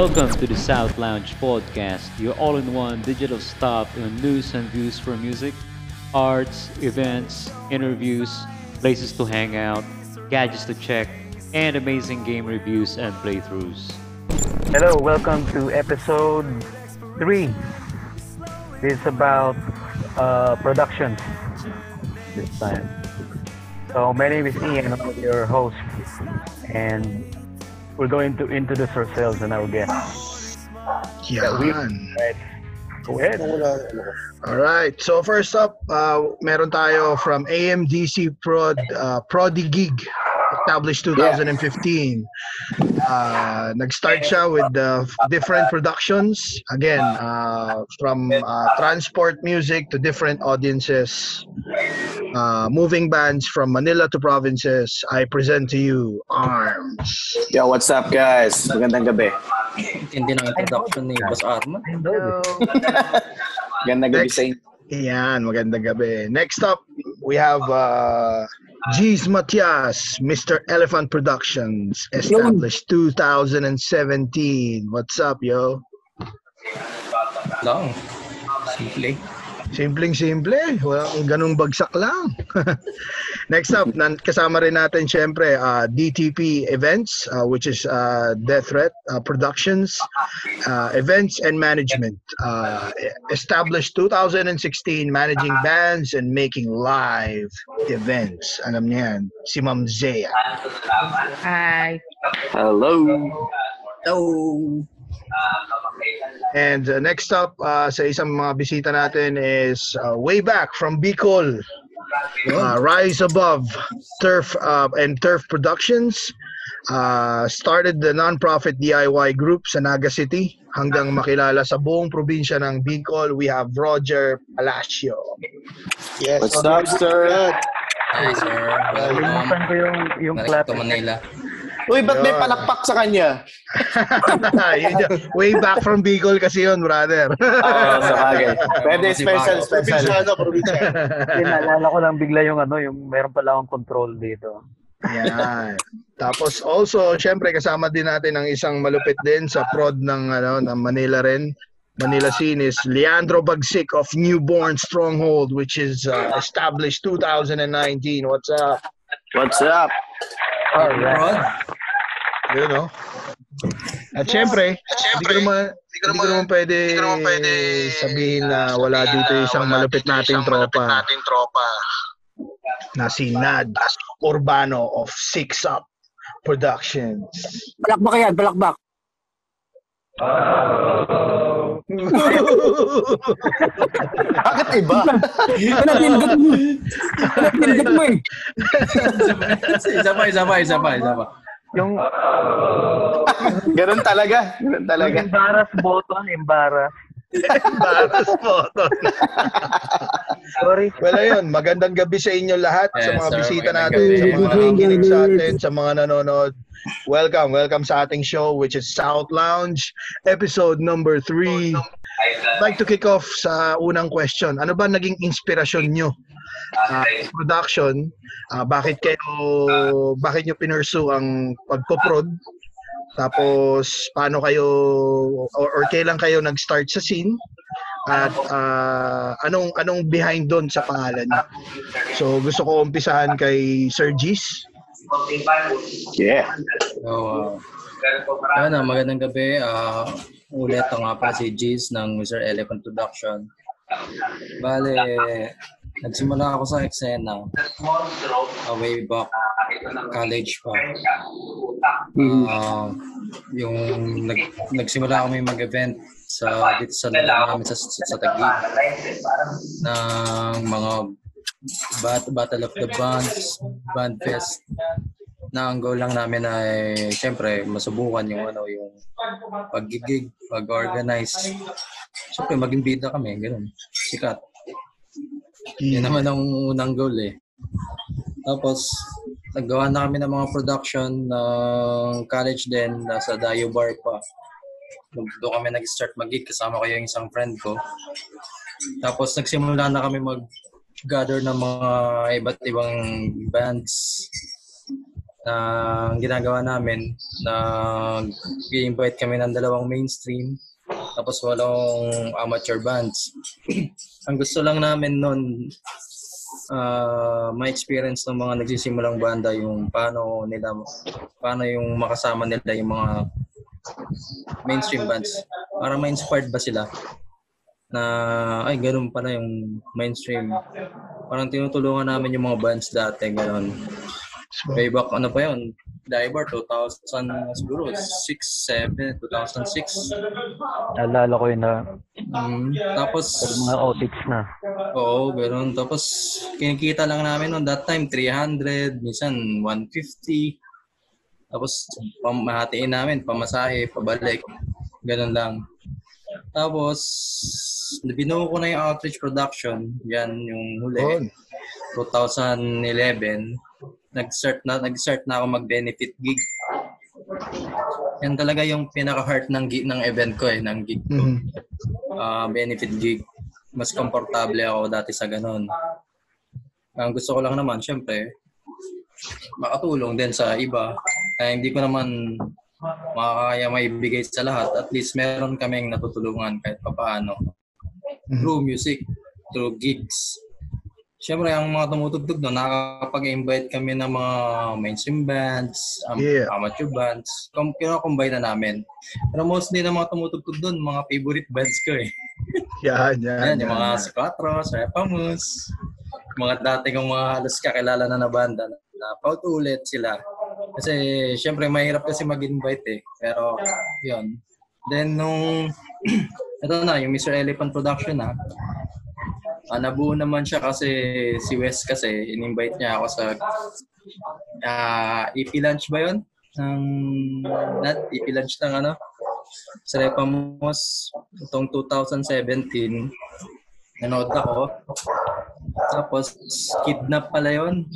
Welcome to the South Lounge Podcast, your all in one digital stop on news and views for music, arts, events, interviews, places to hang out, gadgets to check, and amazing game reviews and playthroughs. Hello, welcome to episode 3. This is about uh, this time. So, my name is Ian, I'm your host, and we're going to introduce ourselves and our guests. Yan. Right. Go ahead. Alright. So first up, uh, meron tayo from AMDC Prod, uh, Prodi Gig. Established 2015. Uh, nag-start siya with uh, different productions. Again, uh, from uh, transport music to different audiences. Uh, moving bands from Manila to provinces. I present to you Arms. Yo, what's up guys? Magandang gabi. Hindi ng introduction ni Boss Arman. Hello. Magandang gabi Next. sa inyo. Yan, magandang gabi. Next up, we have uh, G's Matias, Mr. Elephant Productions, established 2017. What's up, yo? Long. Simple. Simpleng simple, walang ganung bagsak lang. Next up, nan kasama rin natin syempre uh, DTP Events, uh, which is uh, Death Threat uh, Productions, uh, Events and Management. Uh, established 2016, managing bands and making live events. Alam niya yan, si Ma'am Zea. Hello. Hello. And uh, next up uh, sa isang mga bisita natin is uh, way back from Bicol. Uh, Rise Above Turf uh, and Turf Productions. Uh, started the non-profit DIY group sa Naga City hanggang makilala sa buong probinsya ng Bicol. We have Roger Palacio. Yes. What's up, sir? Hi, sir. Welcome. Limutan ko yung, yung clap. Narito Manila. Uy, ba't may palakpak sa kanya? Yun way back from Bicol kasi yun, brother. Oo, sa bagay. Pwede Si special, special. Kasi naalala ko lang bigla yung ano, yung meron pala akong control dito. Yan. Tapos also, syempre kasama din natin ang isang malupit din sa prod ng ano ng Manila rin. Manila scene is Leandro Bagsik of Newborn Stronghold which is uh, established 2019. What's up? What's up? Alright. You know. At syempre, hindi ko naman hindi ko naman pwede, sabihin na wala dito isang malupit nating tropa. Na si Nad Urbano of Six Up Productions. Palakbak yan, palakbak. Bakit iba? Ano pindot mo? Ano pindot mo eh? Isa pa, isa pa, isa pa, isa pa. Yung, Ganun talaga. Ganun yung talaga. embarrass button, embarrass. Embarrass photo. Sorry. Well, ayun, magandang gabi sa inyo lahat, sa Yes, mga sir. bisita natin, sa mga nakikinig sa atin, sa mga nanonood. Welcome, welcome sa ating show which is South Lounge, episode number 3. I'd like to kick off sa unang question. Ano ba naging inspirasyon nyo uh, production? Ah, bakit kayo bakit nyo pinursu ang pagpo-prod? Tapos paano kayo or, or kailan kayo nag-start sa scene? At ah, anong anong behind doon sa pangalan niyo? So gusto ko umpisahan kay Sir Gis. Yeah. So, uh, yun, ah, magandang gabi. Uh, ulit ang nga pala si Jace ng Mr. Elephant Production. Bale, nagsimula ako sa eksena uh, way back college pa. Ah, yung nag, nagsimula kami mag-event sa dito sa namin sa, sa, sa Taguig ng mga bat, Battle of the Bands, Band Fest na ang goal lang namin ay syempre masubukan yung ano yung pagigig, pag-organize. Syempre maging bida kami, ganun. Sikat. Yun naman ang unang goal eh. Tapos naggawa na kami ng mga production ng college din, nasa Dayo Bar pa. Doon kami nag-start mag-gig, kasama ko yung isang friend ko. Tapos nagsimula na kami mag gather ng mga iba't ibang bands na ginagawa namin na i-invite kami ng dalawang mainstream tapos walong amateur bands. ang gusto lang namin noon uh, ma-experience ng mga nagsisimulang banda yung paano nila paano yung makasama nila yung mga mainstream bands. Para ma-inspired ba sila? Na ay ganun pala yung mainstream. Parang tinutulungan namin yung mga bands dati ganun. Way back ano pa yun Diver 2000 siguro 6 7 2006 Naalala ko yun na Mm, tapos mga O6 na. Oo, ganun. Tapos, kinikita lang namin noon that time, 300, minsan 150. Tapos, pamahatiin namin, pamasahe, pabalik. Ganun lang. Tapos, binuo ko na yung outreach production. Yan yung huli. 2011. Nag-start na, nag-start na ako mag-benefit gig. Yan talaga yung pinaka-heart ng gig, ng event ko eh, ng gig ko. Mhm. Ah, benefit gig. Mas komportable ako dati sa ganun. Ang gusto ko lang naman, syempre, makatulong din sa iba. Kaya hindi ko naman makakaya maibigay sa lahat. At least meron kaming natutulungan kahit papaano. Through music, through gigs. Siyempre, ang mga tumutugtog doon, nakakapag-invite kami ng mga mainstream bands, um, Yeah. amateur bands. Kum- Kinakombine na namin. Pero mostly ng mga tumutugtog doon, mga favorite bands ko eh. Yan, yan. Ayan, yung mga si Quatro, si Repamus, mga dati kong mga halos kakilala na na banda na, pautulit sila. Kasi syempre mahirap kasi mag-invite eh. Pero yun. Then nung ito na, yung Mr. Elephant Production na, ah, nabuo naman siya kasi si Wes kasi in-invite niya ako sa ah EP lunch ba yun? Ng, not EP lunch ng ano? Sa Repamos, itong 2017, nanood ako. Tapos, kidnap pala yun.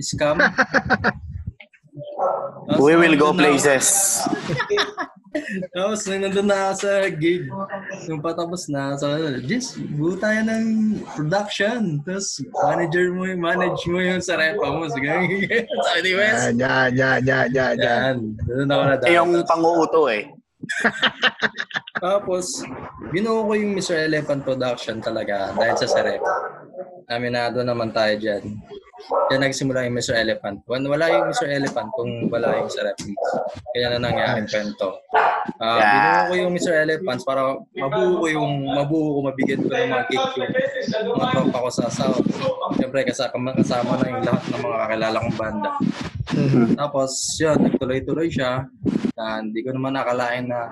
Scam. Tapos, We will go places. Tapos, nung nandun na ako sa gig, nung patapos na, sabi ko, Jess, buo tayo ng production. Tapos, manager mo, yung- manage mo yung sa repa mo. Sige, sabi ni Wes. Yan, yan, yan, yan, yan, doon ako na Eh, yung panguuto eh. Tapos, binuo ko yung Mr. Elephant Production talaga dahil sa Sarep. Aminado naman tayo dyan. Kaya nagsimula yung Mr. Elephant. Wan- Wala yung Mr. Elephant kung wala yung Sarep. Kaya na nangyari kwento. Ah, Yeah. Binuo ko yung Mr. Elephant para mabuo ko yung mabuo ko, mabigyan ko ng mga gig yung mga tropa ko sa South. Siyempre, kasama, kasama na yung lahat ng mga kakilala kong banda. Tapos, yun, nagtuloy-tuloy siya. Na hindi ko naman nakalain na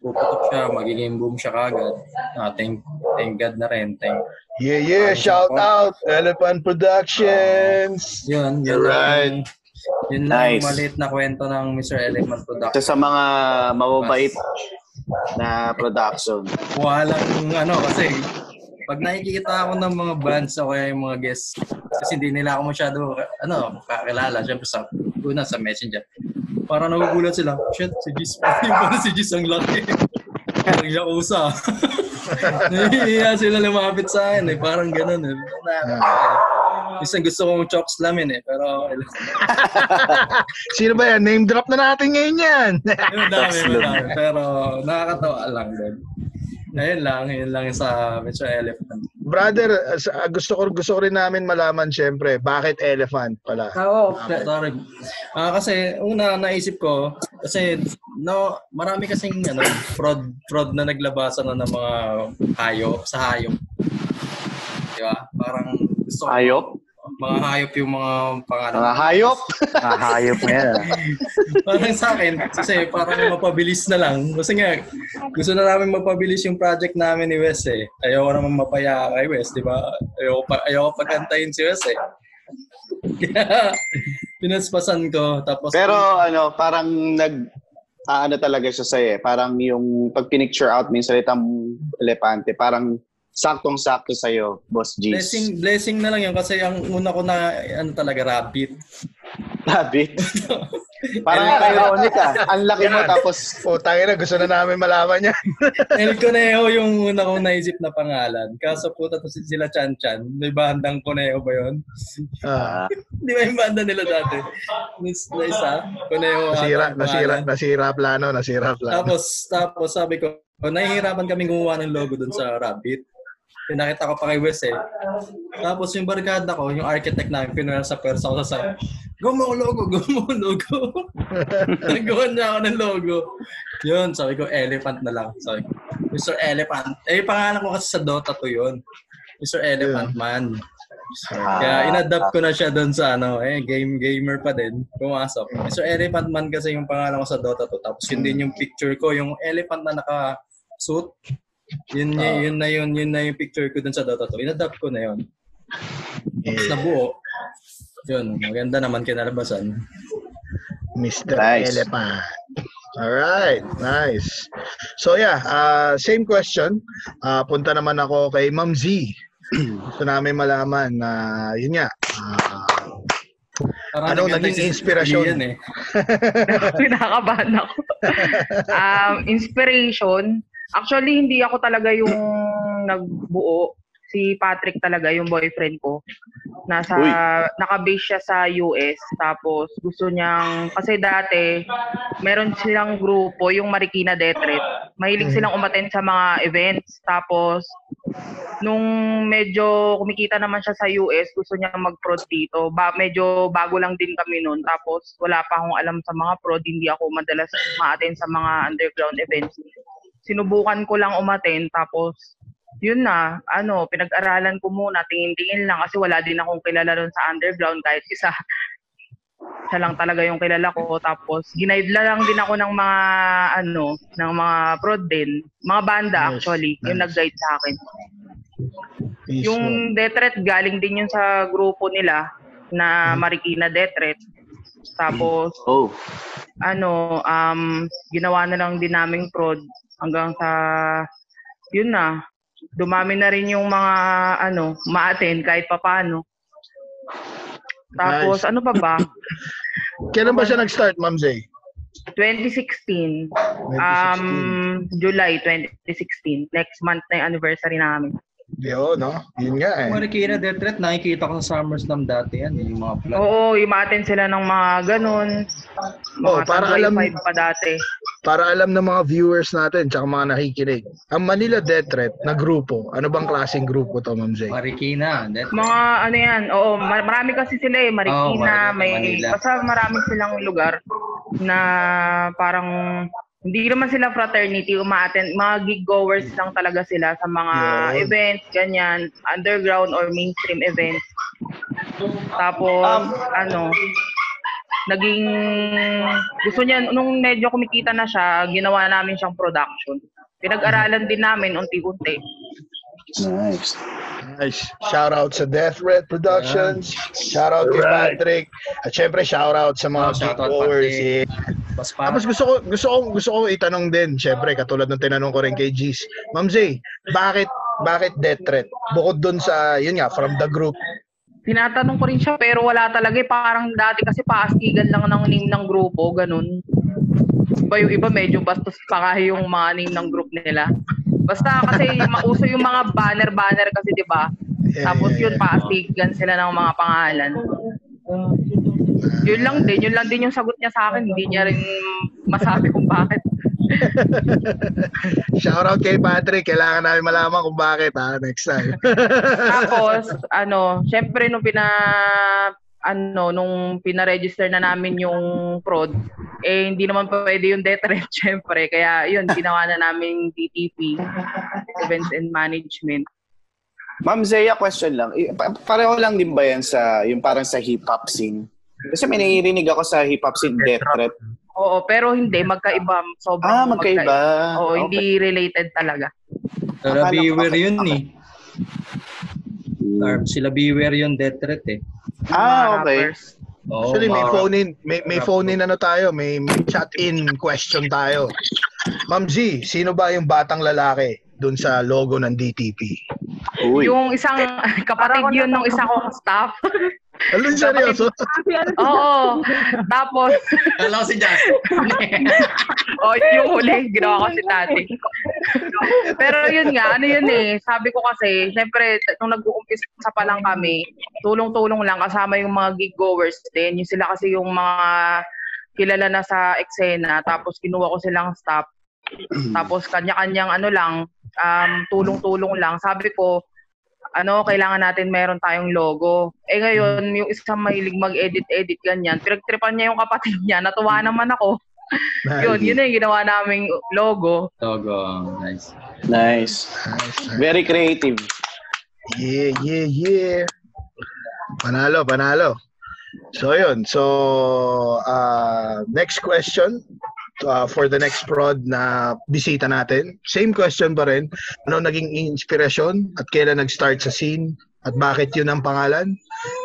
puputok siya, magiging boom siya kagad. Ah, thank, thank God na rin. Thank, Yeah, yeah. Shout out. Elephant Productions. yun, yun Alright. lang. Yun lang Nice. maliit na kwento ng Mr. Elephant Isa Production. sa mga mababait na production. Walang ano kasi pag nakikita ako ng mga bands o kaya yung mga guests kasi hindi nila ako masyado ano kakilala syempre sa una sa messenger para nagugulat sila shit si Gis para si Gis ang laki ang yakusa nahihiya sila lumapit sa akin eh parang ganun eh Minsan gusto kong chok slamin eh, pero. Sino ba yan? Name drop na natin ngayon yan. Yung dami, madami. Pero nakakatawa lang din. Ayun lang, yun lang sa Mr. Elephant. Brother, uh, sa- gusto ko gusto ko rin namin malaman syempre, bakit elephant pala? Oo, sorry. Ah, kasi una naisip ko kasi no marami kasing ano fraud fraud na naglabasan na ng mga hayop sa hayop. Di ba? Parang gusto ko Hayop? Mga hayop yung mga pangalan. Mga hayop? Ahayop na yan. ah. parang sa akin, kasi parang mapabilis na lang. Kasi nga, gusto na namin mapabilis yung project namin ni Wes eh. Ayoko naman mapaya kay Wes, di ba? Ayoko, pa, ayoko pagantayin si Wes eh. Kaya, pinaspasan ko. Tapos, Pero ano, parang nag ah, ano talaga siya sa'yo eh. Parang yung pag pinicture out mo yung salitang elepante, parang saktong-sakto sa'yo, Boss G's. blessing, blessing na lang yun kasi ang una ko na, ano talaga, rabbit. Rabbit. Parang ironic ah. Ang laki mo tapos Putang ina, gusto na namin malaman yan. El Conejo yung una kong naisip na pangalan. Kaso puta to sila Chan Chan. May bandang Conejo ba yun? Ah, Di ba yung banda nila dati? Miss na isa? Conejo. nasira, ang nasira, pangalan. nasira plano, nasira plano. Tapos, tapos sabi ko, oh, nahihirapan kami gumawa ng logo dun sa Rabbit. Pinakita ko pa kay Wes eh. Tapos yung barkada ko, yung architect namin, pinuha sa pwersa ko sa side. Gumawa logo, gumawa logo. Nagawa niya ako ng logo. Yun, sabi ko, elephant na lang. Sabi ko, Mr. Elephant. Eh, pangalan ko kasi sa Dota 2 yun. Mr. Elephant Man. Kaya inadapt ko na siya doon sa ano, eh, game gamer pa din. Pumasok. Mr. Elephant Man kasi yung pangalan ko sa Dota 2. Tapos yun din yung picture ko, yung elephant na naka-suit. Yun, yun, yun na yun, yun na yung picture ko doon sa Dota 2. Inadapt ko na yun. Tapos nabuo. Yun, maganda naman kinalabasan. Mr. Nice. Elephant. All right, nice. So yeah, uh, same question. Uh, punta naman ako kay Ma'am Z. Gusto namin malaman na yun nga. ah, Parang Anong naging si inspirasyon? Ian eh. Pinakabahan ako. um, inspiration. Actually, hindi ako talaga yung nagbuo. Si Patrick talaga, yung boyfriend ko. Nasa, Uy. naka-base siya sa US. Tapos, gusto niyang, kasi dati, meron silang grupo, yung Marikina Death Threat. Mahilig Mhm. silang umaten sa mga events. Tapos, nung medyo kumikita naman siya sa US, gusto niya mag-prod dito. Ba, medyo bago lang din kami noon. Tapos wala pa akong alam sa mga prod, hindi ako madalas ma-attend sa mga underground events. Sinubukan ko lang umaten tapos yun na, ano, pinag-aralan ko muna, tingin-tingin lang kasi wala din akong kilala doon sa underground kahit isa. Siya lang talaga yung kilala ko. Tapos, ginaidla lang din ako ng mga, ano, ng mga prod din. Mga banda, Nice, actually, yung nice. nag-guide sa akin. Peace Yung Death Threat, galing din yun sa grupo nila na Marikina Death Threat. Tapos, oh, ano, um, ginawa na lang din naming prod hanggang sa, yun na, dumami na rin yung mga, ano, ma-attend kahit papano. Tapos, Nice. ano pa ba? Kailan ba siya nag-start, Ma'am Z? 2016. 2016. Um, July 2016. Next month na yung anniversary namin. Yo, no? Yun nga eh. Marikina Death Threat, nakikita ko sa SummerSlam dati yan. Yung mga vlog. Oo, ma-attend sila ng mga ganun. Oh, Mga para Tanduay alam- pa dati. Para alam ng mga viewers natin, tsaka mga nakikinig. Ang Manila Death Threat na grupo, ano bang klaseng grupo to, Ma'am Z? Marikina, Death Threat. Mga ano yan, oo, mar- marami kasi sila eh, Marikina, marami, may, Manila. basta marami silang lugar na parang hindi naman sila fraternity, umaattend, mga gig goers lang talaga sila sa mga Yun. events, ganyan, underground or mainstream events. Tapos, Um, ano, naging, gusto niya, nung medyo kumikita na siya, ginawa namin siyang production. Pinag-aralan din namin unti-unti. Nice. Nice. Shout out sa Death Threat Productions. Shout out kay Patrick. At syempre shout out sa mga Oh, shout out. Yeah. Bas para Tapos gusto ko gusto ko gusto ko itanong din, syempre katulad ng tinanong ko rin kay G's. Ma'am Z, bakit bakit Death Threat? Bukod dun sa yun nga from the group. Tinatanong ko rin siya pero wala talaga eh. Parang dati kasi paastigan lang ng name ng grupo, ganun. Iba yung iba medyo bastos pa kahit yung mga name ng group nila. Basta kasi mauso yung mga banner-banner kasi 'di ba? Yeah, Tapos yeah, yun yeah. paastigan sila ng mga pangalan. Um, yun lang din, yun lang din yung sagot niya sa akin. Hindi niya rin masabi kung bakit. Shout out kay Patrick. Kailangan namin malaman kung bakit ha next time. Tapos, ano, syempre nung pina ano, nung pina-register na namin yung prod, eh hindi naman pwede yung death rate, syempre. Kaya yun, ginawa na namin DTP, Events and Management. Ma'am Zaya, question lang. Pareho lang din ba yan sa, yung parang sa hip-hop scene? Kasi may naririnig ako sa hip-hop scene, Death Threat. Oo, pero hindi, magkaiba. Sobrang Ah, magkaiba. Oo, Okay. hindi related talaga. Ko- Beware yun okay. eh. Or, sila Beware yung Death Threat eh. Mga Ah, okay. rappers. Oo, Actually, may phone in, may, may phone in ano tayo, may, may chat in question tayo. Ma'am Z, sino ba yung batang lalaki dun sa logo ng DTP? Uy. Yung isang kapatid yun nung isa kong staff. Ano seryoso? Oo. Tapos, Kala ko si Justin. oh, yung huli, ginawa ko si tati. Pero yun nga, ano yun eh, sabi ko kasi, syempre, nung nag-uumpisa pa lang kami, tulong-tulong lang, kasama yung mga gig goers din. Yung sila kasi yung mga kilala na sa eksena, tapos kinuha ko silang staff. tapos kanya-kanyang ano lang, um, tulong-tulong lang. Sabi ko, ano, kailangan natin meron tayong logo. Eh ngayon, yung isang mahilig mag-edit-edit ganyan, pinagtripan niya yung kapatid niya, natuwa naman ako. yun, yun na yung ginawa naming logo. Logo. Nice. Nice. Very creative. Yeah, yeah, yeah. Panalo, panalo. So yun. So uh, next question uh, for the next prod na bisita natin. Same question pa rin. Ano naging inspirasyon at kailan nag-start sa scene at bakit yun ang pangalan?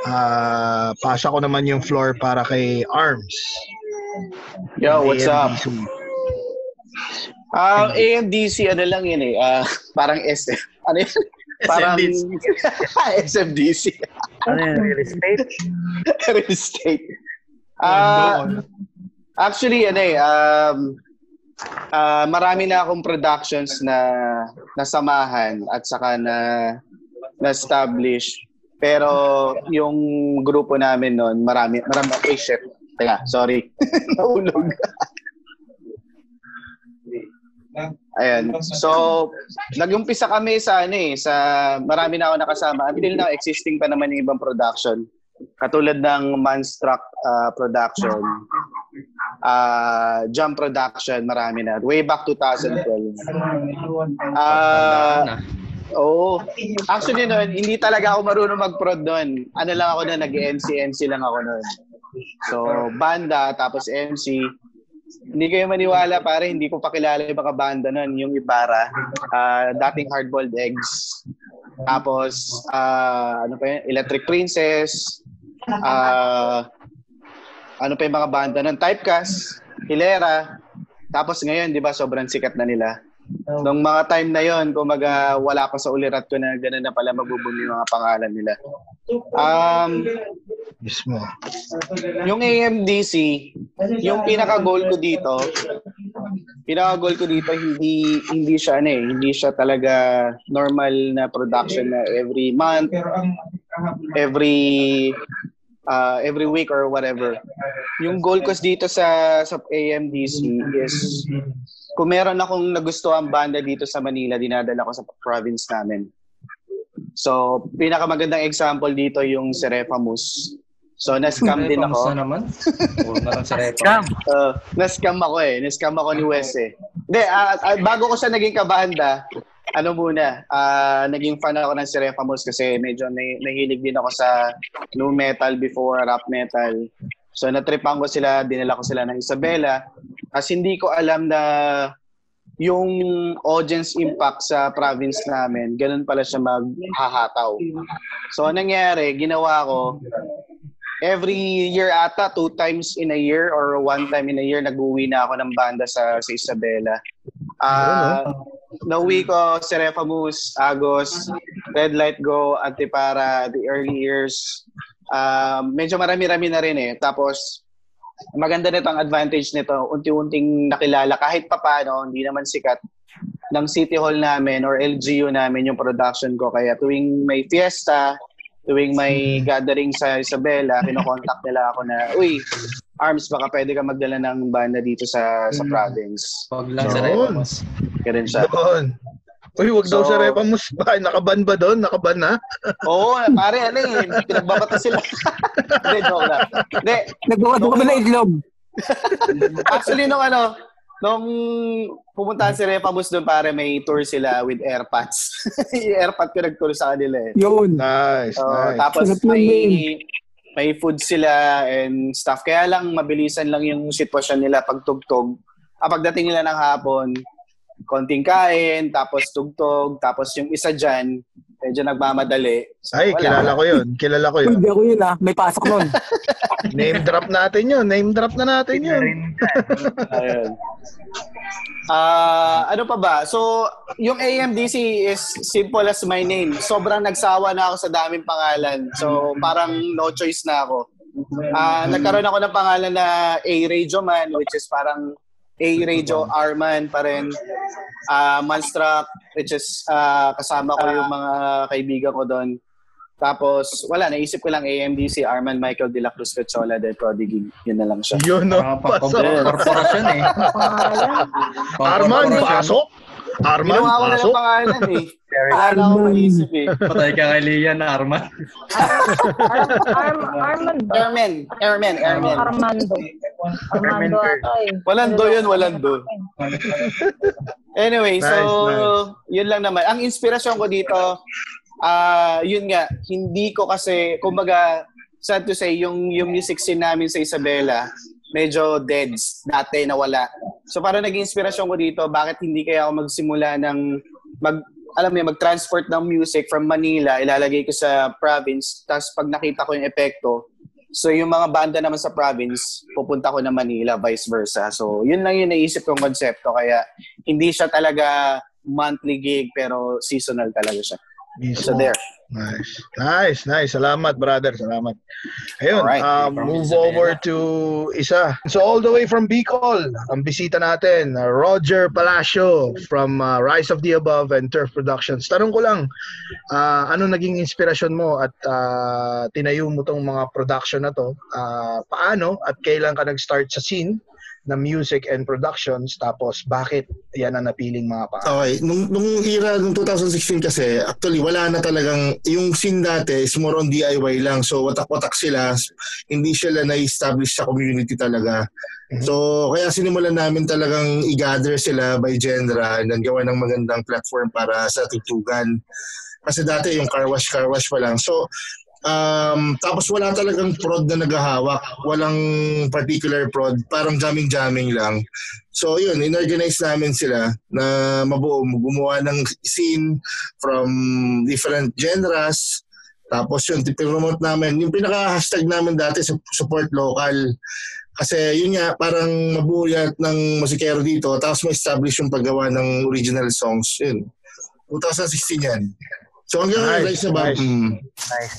Uh, pasa ko naman yung floor para kay Arms. Yo, what's up? AMDC. Ah, AMDC, ano lang yun eh. ah, parang SF. Ano yun? Parang SFDC. Ano yun, real estate? Real estate. Ah, actually, ano eh, um, ah, marami na akong productions na nasamahan at saka na na-establish. Pero yung grupo namin noon, marami, marami, eh shit. Teka, sorry. Nahulog. Ayan. So, nag-umpisa kami sa ano eh, sa marami na ako nakasama. Until now, existing pa naman yung ibang production. Katulad ng Manstruck uh, production, uh, Jump production, marami na. Way back 2012. Ah, Oo. Actually noon, hindi talaga ako marunong mag-prod noon. Ano lang ako na nag-MC-MC lang ako noon. So, banda, tapos MC. Hindi kayo maniwala pare, hindi ko pa kilala yung mga banda noon, yung Ibarra, ah, dating Hardboiled Eggs. Tapos, ah, ano pa yun? Electric Princess. ah, ano pa yung mga banda noon? Typecast, Hilera. Tapos ngayon, di ba, sobrang sikat na nila. Nung mga time na yon, kumaga wala pa sa ulirat ko na gano'n na pala mabubuli yung mga pangalan nila. Um, Mismo. yung AMDC, yung pinaka-goal ko dito, pinaka-goal ko dito, hindi hindi siya ano eh, hindi siya talaga normal na production na every month, every uh, every week or whatever. Yung goal ko dito sa sa AMDC is kung meron akong nagustuhan banda dito sa Manila, dinadala ko sa province namin. So, pinakamagandang example dito yung si Refamus. So, na-scam din ako. Naman? Na lang sa repa. Scam. Uh, na-scam ako eh. Na-scam ako ni Wes eh. Hindi, ah, ah, bago ko siya naging kabanda, ano muna, ah, naging fan ako ng si Refamus kasi medyo na- nahilig din ako sa nu metal before rap metal. So natripan ko sila, dinala ko sila ng Isabela. As hindi ko alam na yung audience impact sa province namin, ganun pala siya maghahataw. So anong nangyari, ginawa ko, every year ata, two times in a year or one time in a year, nag-uwi na ako ng banda sa, sa Isabela. Ah, nauwi ko si Refamus, Agos, Red Light Go, Antipara, The Early Years. Ah, medyo marami-rami na rin eh. Tapos, maganda nito ang advantage nito, unti-unting nakilala kahit papano, hindi naman sikat ng City Hall namin or LGU namin yung production ko. Kaya tuwing may fiesta, tuwing may gathering sa Isabela, kinokontak nila ako na, uy, Arms, baka pwede ka magdala ng banda dito sa sa province. Pag lang sa Yun. repa, mas. Ganun siya. Doon. Uy, wag daw So- sa Repamus. Ba, nakaban ba doon? Nakaban na? Oo, pare, ano eh, pinagbabato sila. Hindi, joke lang. Hindi, Nagbawa doon kami ng itlog. actually, nung ano, nung pumunta si Repamus doon, pare, may tour sila with airpods. yung airpod ko nag-tour sa kanila eh. Yun. Nice, So, nice. tapos Sarap may may food sila and stuff. Kaya lang mabilisan lang yung sitwasyon nila pagtugtog. Ah, pagdating nila ng hapon, konting kain, tapos tugtog, tapos yung isa dyan, medyo nagmamadali. So, Ay, wala. kilala ko yun. Kilala ko yun. Hindi ako yun ah. May pasok nun. Name drop natin yun. Name drop na natin yun. Ayun. Ah, ano pa ba? So, yung AMDC is simple as my name. Sobrang nagsawa na ako sa daming pangalan. So, parang no choice na ako. Ah, nagkaroon ako ng pangalan na A Radio Man which is parang A Radio Arman pa rin. Ah, Manstruck which is ah, kasama ko yung mga kaibigan ko doon. Tapos, wala, naisip ko lang AMDC, Arman Michael De La Cruz Cochola de Prodigy. Yun na lang siya. Yun, no? Pang korporasyon eh. Arman, pasok. Arman, Ginawa ko na ng pangalan eh. Wala na ako maisip eh. Patay ka kay Lian, Arman. Arm, Armand ba? Airman, Airman, Airman. Armando. Armando ata eh. Walang do yun, walang do. Anyway, so Nice, yun lang naman. Ang inspirasyon ko dito, ah yun nga, hindi ko kasi, kumbaga, sad to say, yung, yung music scene namin sa Isabela, medyo deads, dati nawala. So parang naging inspirasyon ko dito, bakit hindi kaya ako magsimula ng, mag, alam mo yun, mag-transport ng music from Manila, ilalagay ko sa province, tapos pag nakita ko yung epekto, So yung mga banda naman sa province, pupunta ko na Manila, vice versa. So yun lang yung naisip kong konsepto. Kaya hindi siya talaga monthly gig, pero seasonal talaga siya. So there. Nice. Nice, nice. Salamat, brother. Salamat. Ayun, Alright. uh, From move Isabela. over to isa. So all the way from Bicol, ang bisita natin, uh, Roger Palacio from uh, Rise of the Above and Turf Productions. Tanong ko lang, uh, ano naging inspirasyon mo at uh, tinayo mo tong mga production na to? Uh, paano at kailan ka nag-start sa scene na music and productions tapos bakit yan ang napiling mga pa? Okay, nung, nung era, nung 2016 kasi, actually, wala na talagang, yung scene dati is more on DIY lang. So, watak-watak sila. Hindi sila na-establish sa community talaga. So, kaya sinimulan namin talagang i-gather sila by genre and then gawa ng magandang platform para sa tugtugan. Kasi dati yung car wash, car wash pa lang. So, um, tapos wala talagang prod na naghahawak. Walang particular prod. Parang jamming-jamming lang. So yun, inorganize namin sila na mabuo, gumawa ng scene from different genres. Tapos yun, promote namin. Yung pinaka-hashtag namin dati, su- support local. Kasi yun nga, parang mabuo yan ng musikero dito. Tapos ma-establish yung paggawa ng original songs. Yun. 2016 yan. So hanggang Nice, Rise Above. nice. mm. Nice.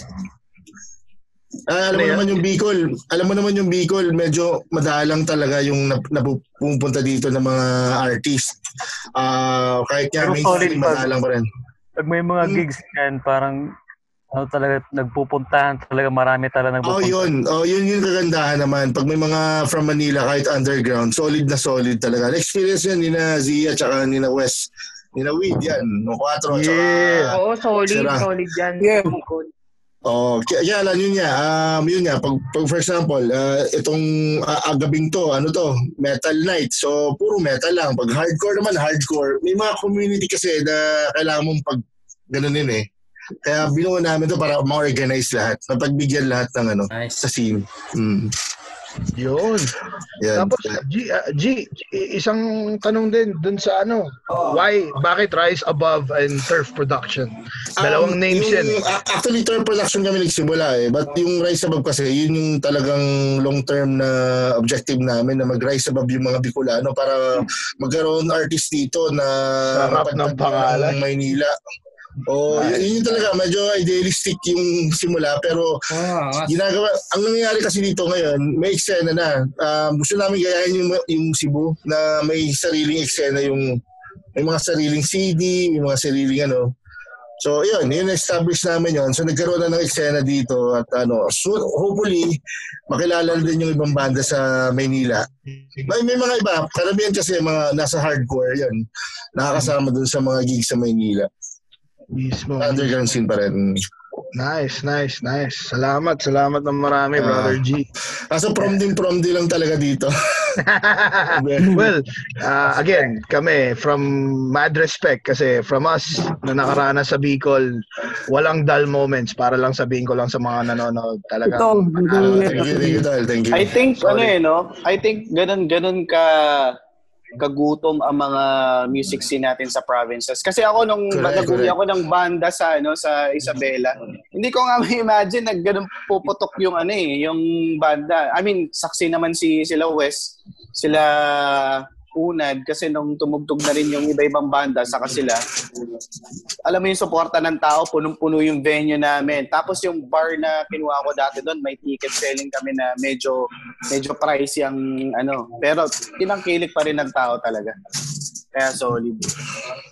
Ah, alam mo Ano yan? naman yung Bicol, alam mo naman yung Bicol, medyo madalang talaga yung nap- napupunta dito ng mga artist. Ah, kahit nga Pero may solid madalang pa rin. Pag may mga Hmm. gigs yan, parang ano talaga, nagpupuntahan talaga, marami talaga Oh, nagpupuntahan. yun. Oh, yun yung kagandahan naman. Pag may mga from Manila, kahit underground, solid na solid talaga. Na-experience yan ni na Zia tsaka ni na Wes. Ni na Weed yan. No 4 tsaka... Yeah. Oo, solid, Sira. solid yan. Yeah. Oh, kaya, kaya alam yun nga, um, yun nga, pag, pag for example, uh, itong uh, gabing to, ano to, metal night. So, puro metal lang. Pag hardcore naman, hardcore. May mga community kasi na kailangan mong pag ganunin eh. Kaya binuo namin to para ma-organize lahat. Mapagbigyan lahat ng ano, Nice. sa scene. Mm. Yun. Yan. Tapos, G, uh, G, isang tanong din dun sa ano, why, bakit Rise Above and Turf Production? Dalawang Um, names yung, yan. Actually, term production kami nagsimula eh. But yung Rise Above kasi, yun yung talagang long-term na objective namin na mag-rise above yung mga Bicolano para magkaroon artist dito na Sarap ng pangalan. ng Maynila. Oh, yun, yun yung talaga medyo idealistic yung simula pero Ah, nga. ginagawa ang nangyayari kasi dito ngayon may eksena na. Um, gusto namin gayahin yung, yung Cebu na may sariling eksena yung may mga sariling CD may mga sariling ano. So yun yun establish namin yun. So nagkaroon na ng eksena dito at ano so hopefully makilala din yung ibang banda sa Maynila. May, may mga iba karamihan kasi mga nasa hardcore yun. Nakakasama dun sa mga gigs sa Maynila Mismo. underground scene pa rin Nice, nice, nice. Salamat, salamat ng marami, Ah. Brother G. Kaso prom din prom din lang talaga dito well, uh, again, kami, from mad respect, kasi from us, na nakaranas sa Bicol, walang dull moments, para lang sabihin ko lang sa mga nanonood. Talaga. Ito, Ah, thank you, thank you, Dal. Thank you. I think Sorry. ano eh no, I think ganun ganun ka kagutom ang mga music scene natin sa provinces. Kasi ako nung naguli ako ng banda sa ano sa Isabela, hindi ko nga ma-imagine na ganun puputok yung ano eh, yung banda. I mean, saksi naman si sila Wes, sila unad kasi nung tumugtog na rin yung iba-ibang banda sa sila, alam mo yung suporta ng tao, punong-puno yung venue namin. Tapos yung bar na kinuha ko dati doon, may ticket selling kami na medyo medyo pricey ang ano. Pero tinangkilik pa rin ng tao talaga. Kaya solid.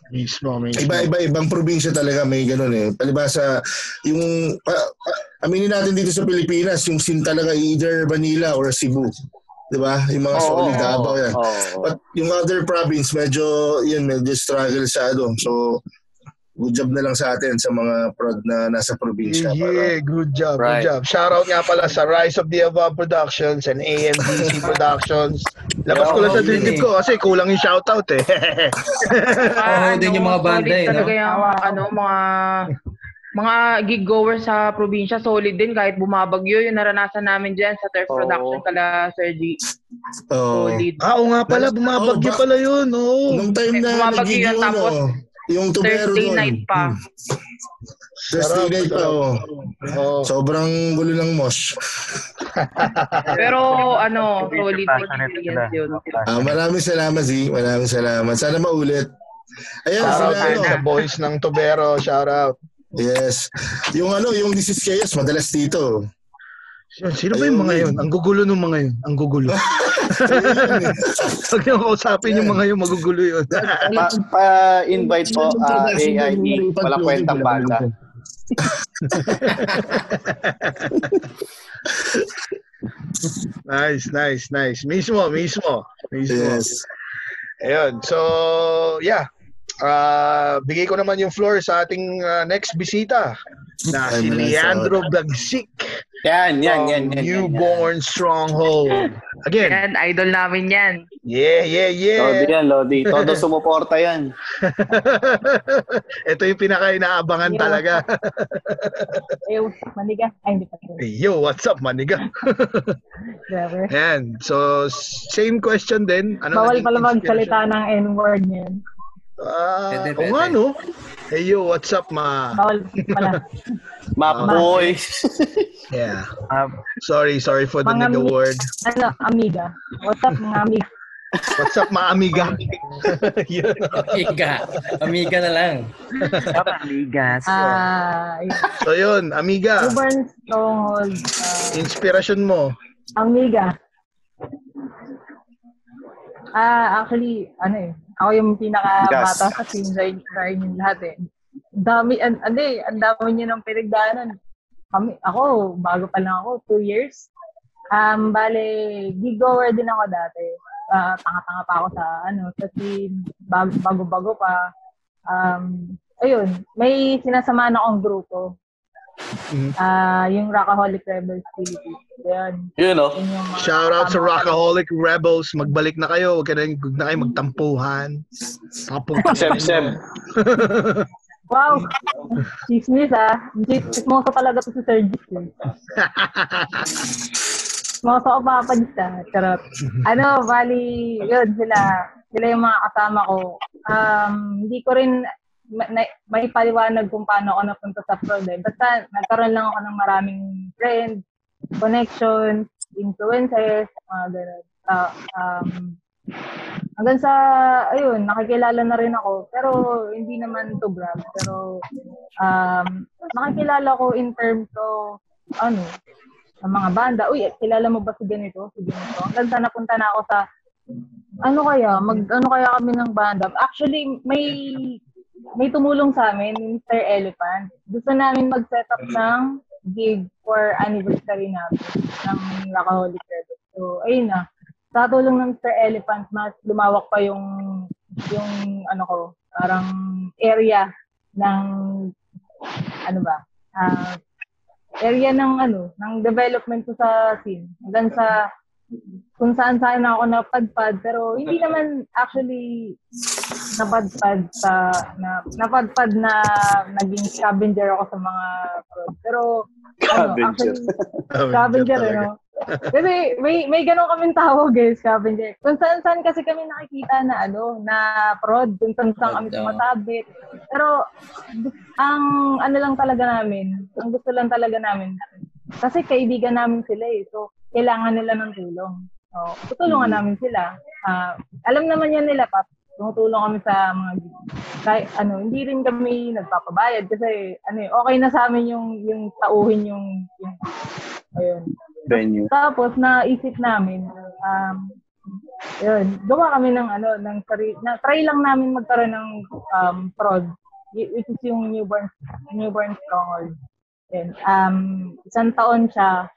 Mismo, mismo. Iba-iba ibang probinsya talaga may ganun eh. Palibasa yung pa, pa, aminin natin dito sa Pilipinas, yung scene talaga either Manila or Cebu. 'Di ba? Yung mga Oo, solid Davao yan. oo. But yung other province medyo yun medyo struggle sa ano. So good job na lang sa atin sa mga prod na nasa probinsya. Yeah, good job, Right. good job. Shout out nga pala sa Rise of the Above Productions and AMDC Productions. Labas ko lang sa dibdib ko kasi kulang yung shout out eh. Oo, din yung mga banda eh, no? Talaga yung ano, mga mga gig goers sa probinsya, solid din kahit bumabagyo yung naranasan namin dyan sa Turf Oo. Production kala Sir G. Oo. Solid. ah, oo nga pala, bumabagyo Oh, ba- pala yun. Oh. Nung time na Bumabagyo yun, yung tapos ano, yung tubero Thursday doon. night pa. Hmm. Thursday Sarap, night pa, oh. Oh. Sobrang gulo ng mosh. Pero ano, solid experience yun. Ah, maraming salamat, Z. Maraming salamat. Sana maulit. Ayan, Shout out ano, sa boys ng Tubero. Shout out. Yes. Yung ano, yung This is Chaos, madalas dito. Yun, Sino ba yung mga yun? Ang gugulo ng mga yun. Ang gugulo. Huwag niyo kausapin yung mga yun, magugulo yun. Pa, pa-invite po ah, AIE, wala kwentang banda. nice, nice, nice. Mismo, mismo. Mismo. Yes. Ayun. So, yeah. Ah, bigay ko naman yung floor sa ating ah, next bisita na si Leandro Bagsik Yan, yan, from yan, yan. yan, yan. Newborn Stronghold. Again, Yan, idol namin yan. yeah, yeah, Lodi yeah. yan, Lodi. Todo sumuporta yan. Ito yung pinaka-inaabangan Yeah. talaga. Eh, maniga. Ay, hindi pa. Yo, what's up, maniga? Grabe. Ayan. So, same question din. Ano Bawal pala magsalita ng N-word niyan. Ah, Pwede, oo nga, no? Hey, yo, what's up, ma? Bawal pala. Map boy. Yeah. sorry, sorry for the Mga nigga mi- word. ano, amiga. What's up, mga amiga? What's up, ma amiga? Yun. Amiga. Amiga na lang. Ah, yun. so, yun, amiga. Newborn Stronghold. ah, Inspiration mo. Amiga. Ah, actually, ano eh, ako yung pinaka-bata Yes. sa team dahil yung lahat eh. Dami, an, ano eh, ang dami niyo ng pinagdaanan. Kami, ako, bago pa lang ako, two years. Um, bale, gig goer din ako dati. Ah, tanga-tanga pa ako sa, ano, sa team, bago, bago-bago pa. Um, ayun, may sinasamahan akong grupo. Mhm. Ah, yung Rockaholic Rebels Philippines. Yan. Yun, mga Shout out sa. Rockaholic Rebels. Magbalik na kayo. Huwag ka na, huwag na kayo magtampuhan. Tapong Seb, Seb. Wow! Chismis ah. Chis- Chismoso talaga to si Sir eh. Chismoso ko papadista. Charot. Ano, bali, yun sila. Sila yung mga kasama ko. Um, hindi ko rin ma- na- may paliwanag kung paano ako napunta sa prod eh. Basta nagkaroon lang ako ng maraming friends, connections, influences, mga ganun. Ah, um, hanggang sa, ayun, nakikilala na rin ako. Pero hindi naman to brag. Pero um, nakikilala ko in terms of, ano, sa mga banda. Uy, kilala mo ba si ganito? Si ganito? Hanggang sa napunta na ako sa, ano kaya, mag, ano kaya kami ng banda? Actually, may may tumulong sa amin, Mr. Elephant. Gusto namin mag-set up ng gig for anniversary namin ng Rockaholic Rebels. So, ayun na. Sa tulong ng Mr. Elephant, mas lumawak pa yung yung ano ko, parang area ng ano ba? ah area ng ano, ng development ko sa scene. Hanggang sa kung saan saan ako napadpad pero hindi naman actually napadpad sa na napadpad na naging scavenger ako sa mga prod. Pero ano, Scavenger. actually scavenger ano. Kasi may may ganun kaming tawag eh, scavenger. Kung saan saan kasi kami nakikita na ano, na prod, kung saan saan kami sumasabit. Pero ang ano lang talaga namin, ang gusto lang talaga namin kasi kaibigan namin sila eh. So kailangan nila ng tulong. So, tutulungan namin sila. Ah, alam naman yan nila, Pap. Tumutulong kami sa mga. Kahit ano, hindi rin kami nagpapabayad kasi ano eh, okay na sa amin yung yung tauhin yung, yung ayun. Venue. Tapos naisip namin um yun, gawa kami ng ano ng sarili, na try lang namin magkaroon ng um prod which is yung newborn newborn stronghold. Yun. Um isang taon siya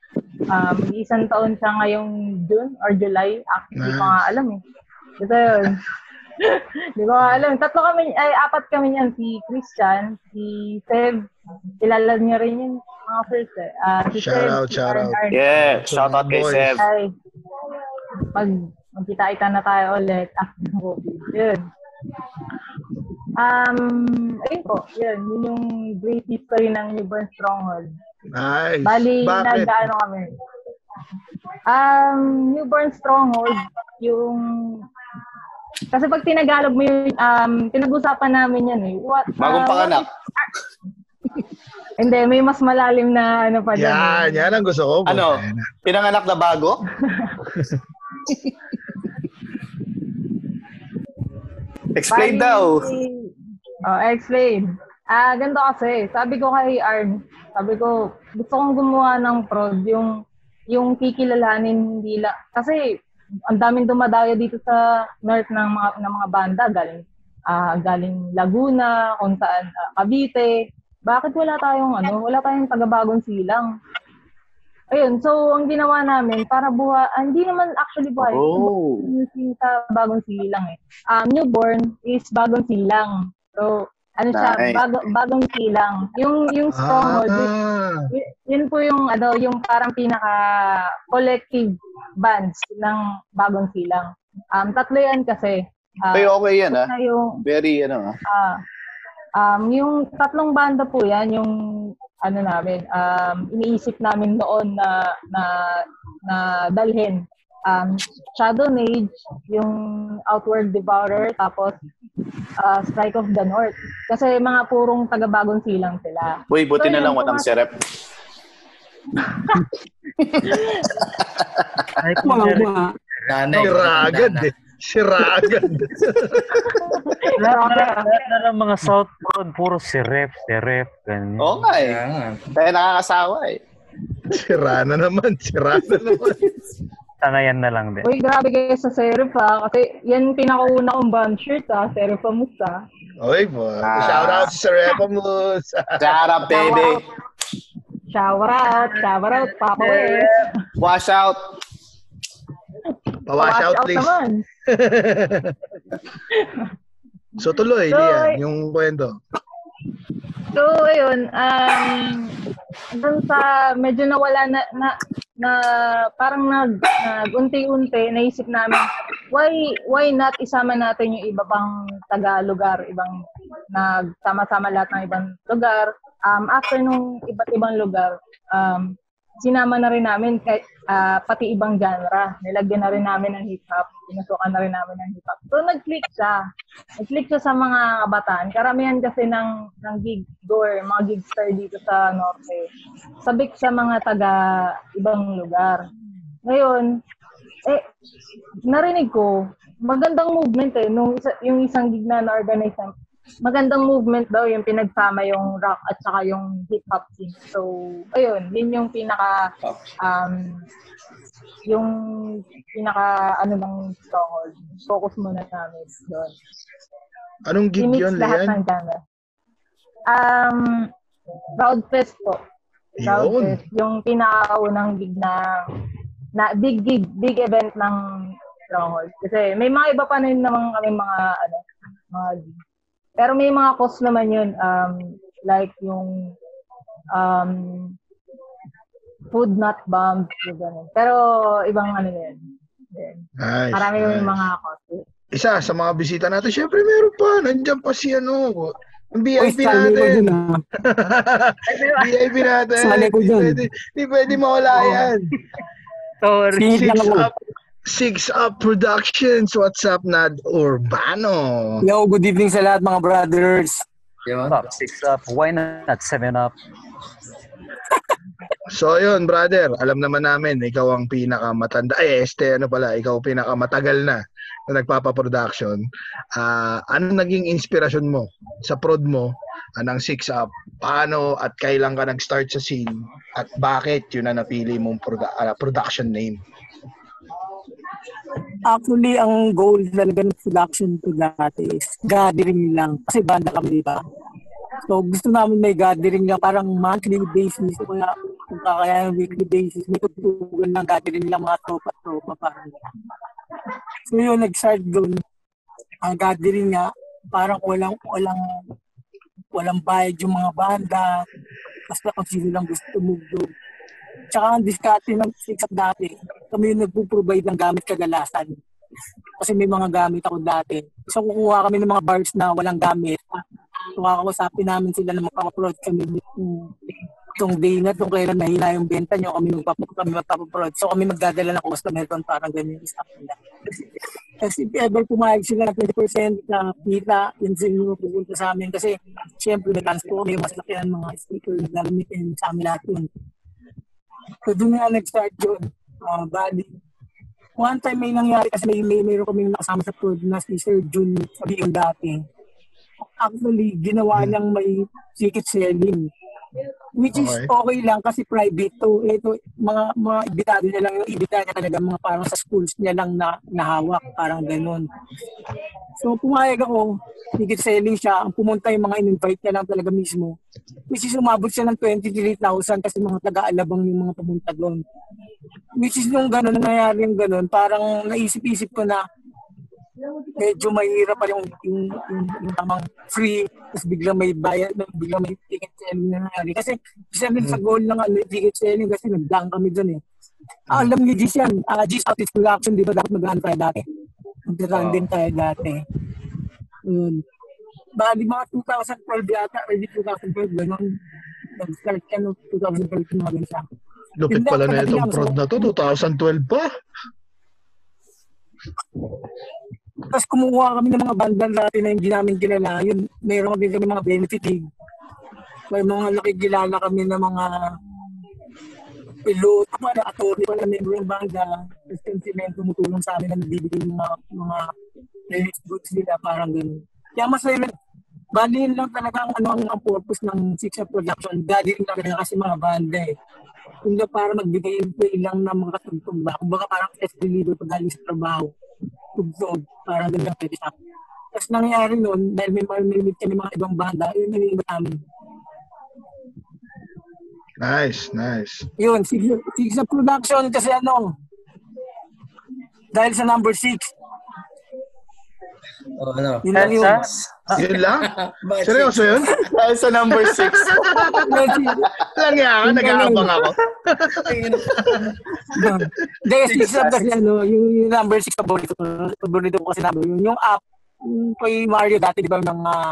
um isang taon siya ngayong June or July. Actually, hindi ko nga alam eh. Basta yun. Hindi ko nga alam. Tatlo kami, ay apat kami yan. Si Christian, si Sev, kilala niya rin yun mga first eh. Ah, si Shout Sev, out, si shout Arn out. Arn. Yeah, shout out kay. Seb. Ay, pag magkita-kita na tayo ulit after COVID. Yun. Um, ayun po, yun. Yun yung brief history ng Newborn Stronghold. Nice. Bali, Bakit? nag-ano kami. Um, Newborn Stronghold, yung... Kasi pag tinagalog mo yun, um, pinag-usapan namin yan eh. What, Bagong ah, panganak. Hindi, may mas malalim na ano pa dyan. Yan, yan ang gusto ko. Ano? Pinanganak na bago? Explain Bali, daw. Oh, explain. Ah, ganito kasi. Sabi ko kay Arn, sabi ko, gusto kong gumawa ng prod yung yung kikilalanin hindi la kasi ang daming dumadayo dito sa north ng mga ng mga banda galing ah galing Laguna, kung saan ah, Cavite. Bakit wala tayong ano, wala tayong taga-bagong silang? Ayun, so ang ginawa namin para buha, ah, hindi naman actually buhay. Oh. Yung sa bagong silang eh. Um, newborn is bagong silang. So, ano siya, Nice. bago, bagong silang. Yung yung stronghold, Ah, y- yun po yung ano, yung parang pinaka collective bands ng bagong silang. Um, tatlo yan kasi. Ah, Okay, okay yan ah. yung Very ano ah. Ah, um, yung tatlong banda po yan, yung ano namin, um, iniisip namin noon na na na dalhin. Um, Shadow Mage, yung Outward Devourer, tapos uh, Strike of the North. Kasi mga purong taga-bagong silang sila. Uy, buti So, na yun, lang walang serep. Mga mga. Nanay. sira agad eh. Sira agad. Lahat na, lahat na ng mga South Road, puro si rep, si rep, ganyan. Oo nga eh. Kaya nakakasawa eh. Sira na naman. Sira na naman. Sanayan na lang din. Uy, grabe kayo sa Serif ha. Kasi yan pinakauna kong band shirt ha. Serif Amusta. Okay po. Ah. Shout out sa Repamus. Shout out, baby. Shower out, shower out, Papa Wes. Wash out. Pawash out please. naman. So tuloy, So, Lian, yung kwento. So, ayun, um, dun sa medyo nawala na, na, na parang nag, nag unti-unti, naisip namin, why, why not isama natin yung iba pang taga-lugar, ibang, nagsama-sama lahat ng ibang lugar. Um, after nung iba't ibang lugar, um, sinama na rin namin kay, ah, pati ibang genre. Nilagyan na rin namin ng hip-hop. Pinusukan na rin namin ng hip-hop. So, nag-click siya. Nag-click siya sa mga kabataan. Karamihan kasi ng, ng gig goer, mga gigster dito sa Norte. Sabik sa mga taga ibang lugar. Ngayon, eh, narinig ko, magandang movement eh. Nung isa, yung isang gig na na-organize magandang movement daw yung pinagsama yung rock at saka yung hip-hop scene. So, ayun, yun yung pinaka, um, yung pinaka, ano ng stronghold. Focus muna namin doon. Anong gig yun, lahat Lian? ng genre. Um, Proud Fest po. Proud Yun. Fest. Yung pinakaunang gig na, na big gig, big event ng Stronghold. Kasi may mga iba pa rin naman kami mga, ano, mga gig. Pero may mga cost naman yun. Um, like yung um, food not yung ganun. Pero ibang ano yun. Nice, Marami nice. yung mga cost. Isa sa mga bisita natin, syempre meron pa. Nandiyan pa si ano, ang VIP ko natin. dun ah. VIP natin. Sali ko Di dyan. pwede, di pwede mawala yan. Sorry. Singit Six. Up, Productions. What's up, Nad Urbano? Yo, good evening sa lahat mga brothers. Yun. Up, six up, why not seven up? So yun, brother, alam naman namin, ikaw ang pinakamatanda, ay este, ano pala, ikaw pinakamatagal na na nagpapa-production. Ah, ano naging inspirasyon mo sa prod mo ah, ng Six Up? Paano at kailan ka nag-start sa scene? At bakit yun na napili mong produ- ah, production name? Actually, ang goal talaga ng production ko dati is gathering lang. Kasi banda kami, di ba? So, gusto namin may gathering lang, parang monthly basis. Kaya, kung kakayahan weekly basis, may tutugan ng gathering lang mga tropa-tropa. Parang. So, yun, nag-start doon. Ang gathering nga, parang walang, walang, walang bayad yung mga banda. Basta kung sino lang gusto tumugtog. Tsaka ang diskarte ng up dati, kami yung nagpo-provide ng gamit kagalasan. Kasi may mga gamit ako dati. So kukuha kami ng mga bars na walang gamit. So kakausapin namin sila na magpapaprod kami itong, day na itong kailan mahina yung benta nyo, kami magpapaprod, kami magpapaprod. So kami magdadala ng customer doon parang ganyan yung staff. Kasi if ever pumayag sila ng 20% na kita, yun inyo pupunta sa amin. Kasi syempre may plans po kami, mas laki ang mga speaker na gagamitin sa amin lahat yun. So doon nga nag-start yun. Uh, bali. One time may nangyari kasi may, may mayroon kaming nakasama sa prod na si Sir Jun sabihin dati. Actually, ginawa niyang may ticket selling. Which is Okay. okay lang kasi private to. Ito, mga, mga ibitado niya lang yung ibita niya talaga mga parang sa schools niya lang na nahawak. Parang ganun. So, pumayag ako. Ticket selling siya. Ang pumunta yung mga in-invite niya lang talaga mismo. Which is umabot siya ng 23,000 kasi mga taga-alabang yung mga pumunta doon. Which is nung gano'n, nangyayari yung gano'n, parang naisip-isip ko na medyo mahirap pa yung, yung, yung, yung tamang free, tapos biglang may bayad, biglang may ticket selling na nangyari. Kasi isa din sa goal ng ano, ticket selling kasi nagdang kami doon eh. Ah, alam niyo, Gis yan. Uh, Gis Outfit Production, di ba dapat nag tayo dati? Nag-run din tayo dati. Yun. Bali mga 2012 yata, early 2012, gano'n. Nag-start ka no 2012 mga ganun siya. Lupit lang, pala na itong lang. prod na to, 2012 pa. Tapos kumukuha kami ng mga bandan dati na hindi namin kilala. Yun, mayroon din kami mga benefit gig. May mga nakikilala kami ng mga pilot, mga attorney pala member ng banda. Tapos yung yung tumutulong sa amin na nagbibigay ng mga, mga release goods nila, parang gano'n. Kaya masaya lang. Bali lang talaga ang, ano, ang, purpose ng Six Up Production. Rin talaga kasi mga banda eh. Kung para magbigay play lang ng mga katugtog ba. Kung parang test deliver pag galing sa trabaho. Tugtog. Parang ganda pwede siya. Tapos nangyari nun, dahil may mga narinig kami mga ibang banda, yun yung iba namin. Nice, nice. Yun, Six, six Up Production kasi ano, dahil sa number 6, Oh, ano? yun lang yun. Yun lang? Seryoso yun? Dahil sa number 6. Lang yan, nag-aabang ako. Hindi, six up kasi ano, yung, number 6 paborito ko. Paborito ko kasi number yun. Yung app, yung kay Mario dati, di ba, ng uh,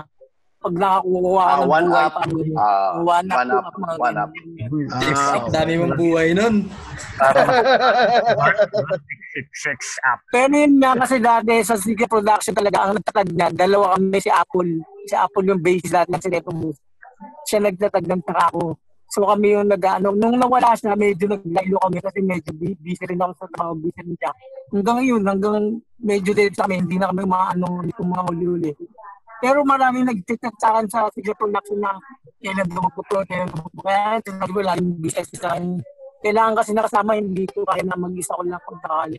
pag nakakuha ka ng one buhay, up. parang ganun. Ah, one up, one up, up, mga one up. Ah, Ang dami mong buhay nun. Six up. Pero yun nga kasi dati sa Sika Production talaga, ang nagtatag niya, dalawa kami si Apple. Si Apple yung basis lahat ng Sineto Moves. Siya nagtatag ng taka ako. So kami yung nag ano, nung nawala siya, medyo naglaylo kami kasi medyo bu- busy rin ako sa trabaho, busy rin siya. Hanggang yun, hanggang medyo sa kami, hindi na kami mga ano, itong mga huli-huli. Pero maraming nag-chat sa akin sa Sigla Production na kailan daw magpo-pro, kailan daw magpo Kaya sinabi ko laging business akin. Kailangan kasi nakasama, hindi ko kaya na mag-isa ko lang pag sakali.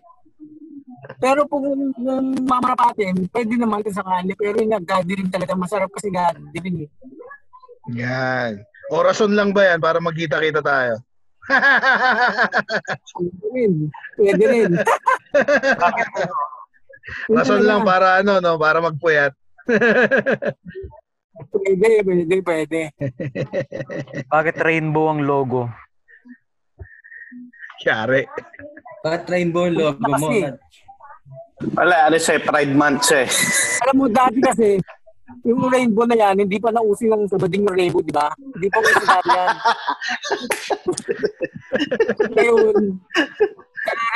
Pero kung yung mamarapatin, pwede naman kung sakali. Pero yung gathering talaga, masarap kasi gathering eh. Yan. Orason lang ba yan para magkita-kita tayo? Pwede rin. Pwede rin. Rason lang para ano, no, para magpuyat. Pwede, pwede, pwede. Bakit rainbow ang logo? Yari. Bakit rainbow ang logo mo? Wala, ano siya, Pride Month siya eh. Alam mo, dati kasi, yung rainbow na yan, hindi pa nausin yung sabading yung rainbow, di ba? Hindi pa uso dati yan. Ngayon,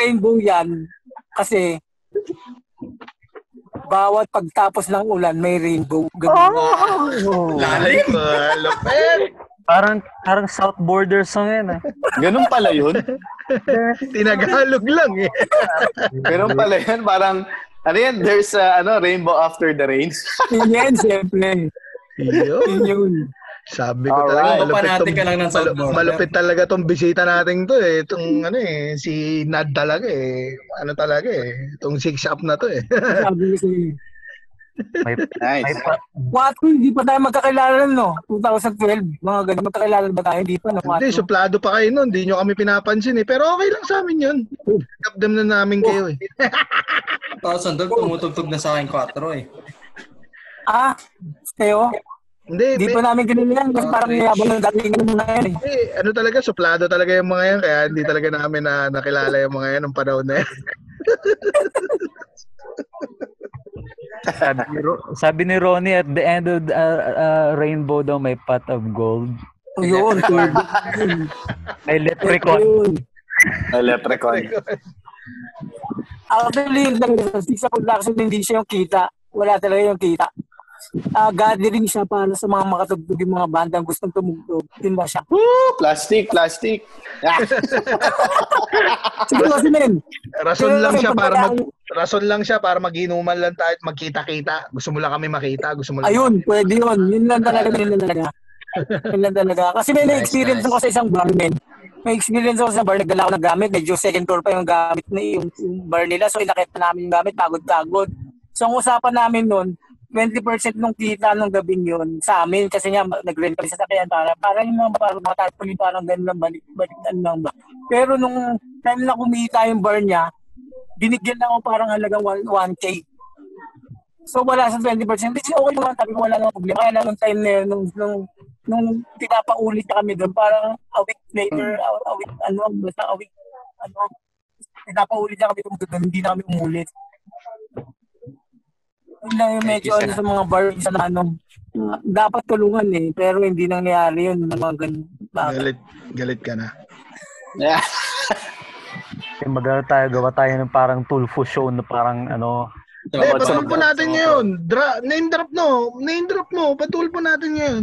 rainbow yan, kasi, bawat pagtapos ng ulan, may rainbow. Ganun na. Oh. Lalim. ah, Lupit. Parang, parang South Border song yan eh. Ganun pala yun. Tinagalog lang eh. Ganun pala yun. Parang, ano yan, there's a, ano, rainbow after the rain. Yan, siyempre. Yun yun. Sabi ko Alright. talaga, malupit, Papanati tong, ka lang ng South malu- Border. malupit talaga tong bisita natin to eh. Itong ano eh, si Nad talaga eh. Ano talaga eh. Itong six up na to eh. Sabi ko sa'yo. May, Nice. may pa, Quatro, hindi pa tayo magkakilala no? 2012, mga ganun. Magkakilala ba tayo? Hindi pa, no? Hindi, suplado pa kayo nun. Hindi nyo kami pinapansin eh. Pero okay lang sa amin yun. Kapdam na namin kayo eh. Tapos andun, tumutugtog na sa akin 4 eh. Ah, kayo? Hindi, Hindi may- pa namin ganun yan. Kasi parang yabang ng dating ganun na yan eh. eh, ano talaga, suplado talaga yung mga yan. Kaya hindi talaga namin na nakilala yung mga yan ng panahon na yan. sabi, ni Ro- sabi ni Ronnie at the end of the uh, uh, rainbow daw may pot of gold. O yun. May leprechaun. A leprechaun. Actually, yun lang, sa production, hindi siya yung kita. Wala talaga yung kita. Ah, gathering siya para sa mga makatugtog yung mga bandang gustong tumugtog. Yun ba siya? Woo! Plastic, plastic. Ah, Siguro kasi men. Rason lang siya para mag rason lang siya para maginuman lang tayo at magkita-kita. Gusto mo lang kami makita, gusto mo lang. Ayun, pwede yun. Yun lang talaga, yun lang talaga. Yun lang talaga. Kasi may Nice, experience nice. ako sa isang bar, men. May experience ako sa bar, nagdala ako ng gamit. Medyo second floor pa yung gamit na yung, yung bar nila. So, inakit na namin yung gamit, pagod-pagod. So, ang usapan namin nun, 20% nung kita nung gabing yun sa amin kasi nga nag-rent kami sa sakyan para para yung mga parang mga tarpaulin parang ganun lang balik balikan lang ba. Pero nung time na kumita yung bar niya binigyan na ako parang halagang 1, 1k so wala sa 20% kasi okay naman sabi ko wala namang problema. Kaya nung time na yun nung nung, nung pinapaulit na kami doon parang a week later a, a week ano basta a week ano pinapaulit na kami doon hindi na kami umulit yun lang yung medyo ano sa mga bar sa na ano dapat tulungan eh pero hindi nangyayari yun mga ganun bagay. Galit, galit ka na. yeah. Yung mag tayo, gawa tayo ng parang tulfo show na parang ano, Eh, patulpo natin ngayon. Dra name drop no. Name drop mo. Patulpo natin ngayon.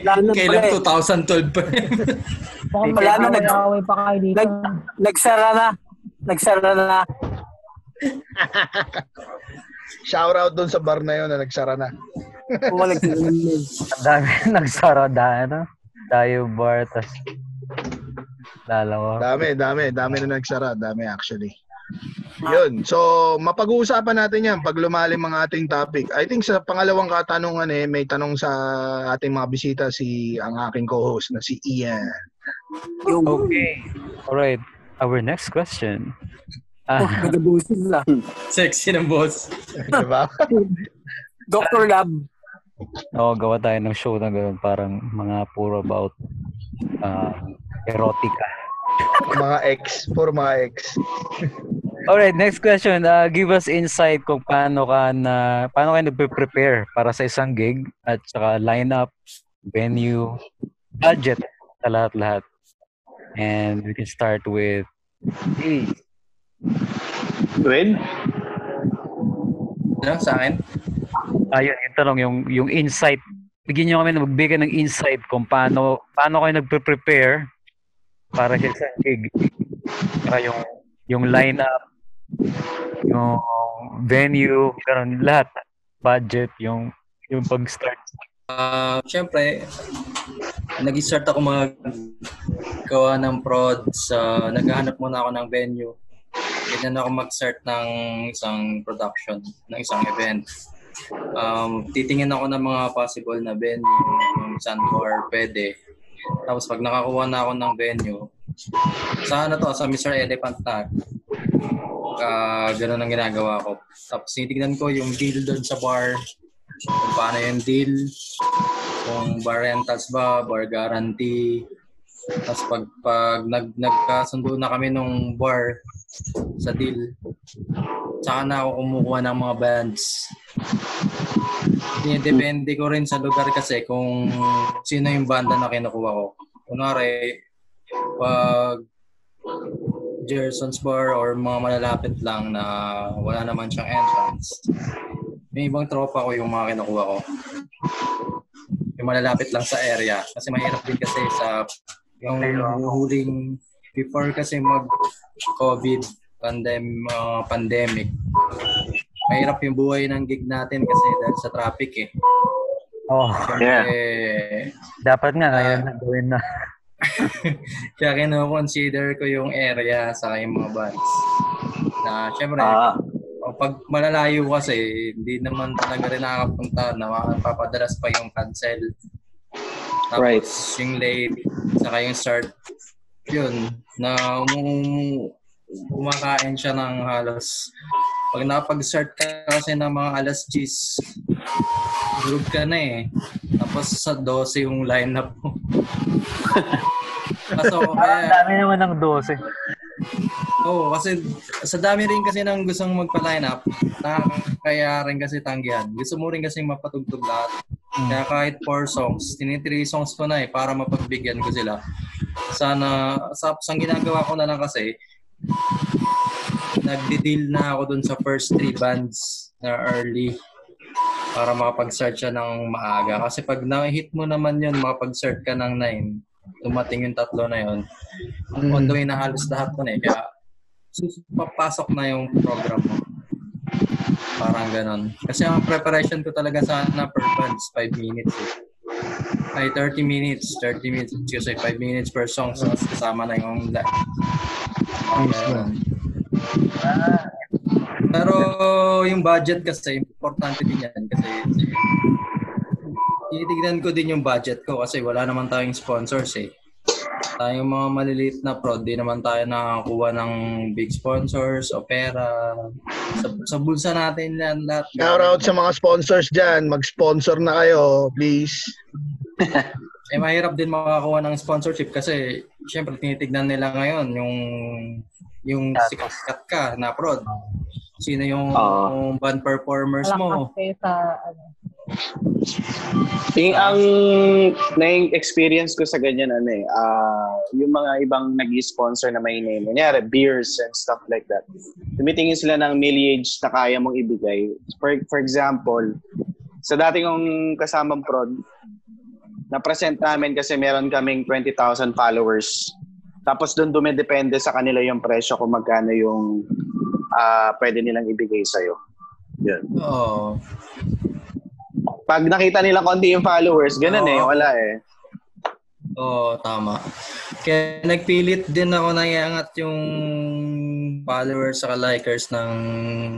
Lalo Kailan pala 2012 pa. Baka Wala na, nag- pa kayo dito. nag, nagsara na nagsara na Shout out doon sa bar na yun na nagsara na. Bumalik na ang dami nagsara da, ano, tayo bar, tas lalawa. Dami, dami, dami na nagsara, dami actually. Yun. So, mapag-uusapan natin 'yan pag lumalim ang ating topic. I think sa pangalawang katanungan eh may tanong sa ating mga bisita si ang aking co-host na si Ian. Okay. Alright. Our next question. Oh, Ah, nagabusin na. Sexy ng boss. Di ba? Dr. Lab. oh, gawa tayo ng show na gano'n, parang mga puro about uh, erotica. mga ex, puro mga ex. Alright, next question. Uh, give us insight kung paano ka na paano ka nagpe-prepare para sa isang gig at saka lineup, venue, budget, sa lahat-lahat. And we can start with hey, With? Ano, sa akin? ayun, yung tanong, yung, yung insight. Bigyan niyo kami na magbigay ng insight kung paano paano kayo nagpe-prepare para sa isang gig. Saka yung yung lineup, yung venue, ganun, lahat. Budget, yung yung pag-start. Ah, Siyempre, nag-start ako mag gawa ng prod sa naghahanap muna ako ng venue. Ganyan ako mag-start ng isang production, ng isang event. Um, titingin ako ng mga possible na venue, kung saan or pwede. Tapos pag nakakuha na ako ng venue, sa ano to, sa Mr. Elephant na, uh, ganun ang ginagawa ko. Tapos titignan ko yung deal doon sa bar, kung paano yung deal, kung bar rentals ba, bar guarantee. Tapos pag, pag nag, nagkasundo na kami nung bar sa deal, saka na ako kumukuha ng mga bands. Depende ko rin sa lugar kasi kung sino yung banda na kinukuha ko. Kunwari, pag Gerson's Bar or mga malalapit lang na wala naman siyang entrance, may ibang tropa ko yung mga kinukuha ko. yung malalapit lang sa area. Kasi mahirap din kasi sa yung huling before kasi mag COVID pandem uh, pandemic. Mahirap yung buhay ng gig natin kasi dahil sa traffic eh. Oh, Siyempre, dapat nga ngayon Ah. na gawin na. kaya kino-consider ko yung area sa yung mga bands. Na syempre, Ah. o pag malalayo kasi, hindi naman talaga rin nakakapunta na mapapadalas pa yung cancel. Tapos Right. yung late, saka yung start, yun, na um, kumakain siya ng halos pag napag-start ka kasi ng mga alas 10, group ka na eh. Tapos sa 12 yung lineup mo. Kaso Ang kaya, dami naman ng 12. Oo, kasi sa dami rin kasi ng gustong magpa-line up, nakakaya rin kasi tanggihan. Gusto mo rin kasi mapatugtog lahat. Kaya kahit four songs, tini-three songs ko na eh para mapagbigyan ko sila. Sana, sa, sa ginagawa ko na lang kasi, nagde-deal na ako dun sa first three bands na early para makapag-start siya ng maaga. Kasi pag na-hit mo naman yun, makapag-start ka ng 9, dumating yung tatlo na yun, on the way na halos lahat ko na eh. Kaya papasok na yung program mo. Parang ganon. Kasi ang preparation ko talaga sana per bands, 5 minutes eh. Ay, 30 minutes. 30 minutes. Kasi 5 minutes per song. So, kasama na yung live. Ganon. Pero yung budget kasi, importante din yan. Kasi tinitignan ko din yung budget ko kasi wala naman tayong sponsors eh. Tayong mga maliliit na prod, di naman tayo nakakuha ng big sponsors, opera. Sa, sa bulsa natin yan lahat. Shout out sa mga sponsors dyan. Mag-sponsor na kayo, please. Eh, mahirap din makakuha ng sponsorship kasi syempre tinitignan nila ngayon yung yung sikat ka na prod. Sino yung, Oo. yung band performers mo? Sa, ano, Yung ang naging experience ko sa ganyan ano eh, ah, yung mga ibang nag-sponsor na may name, kunyari beers and stuff like that. Tumitingin sila ng millage na kaya mong ibigay. For, for example, sa dati kong kasamang prod, na-present namin kasi meron kaming 20,000 followers. Tapos doon dumidepende sa kanila yung presyo kung magkano yung ah, pwede nilang ibigay sa'yo. Yun. Oo. Pag nakita nila konti yung followers, ganun eh, Oo. wala eh. Oo, tama. Kaya nagpilit din ako na iangat yung followers sa likers ng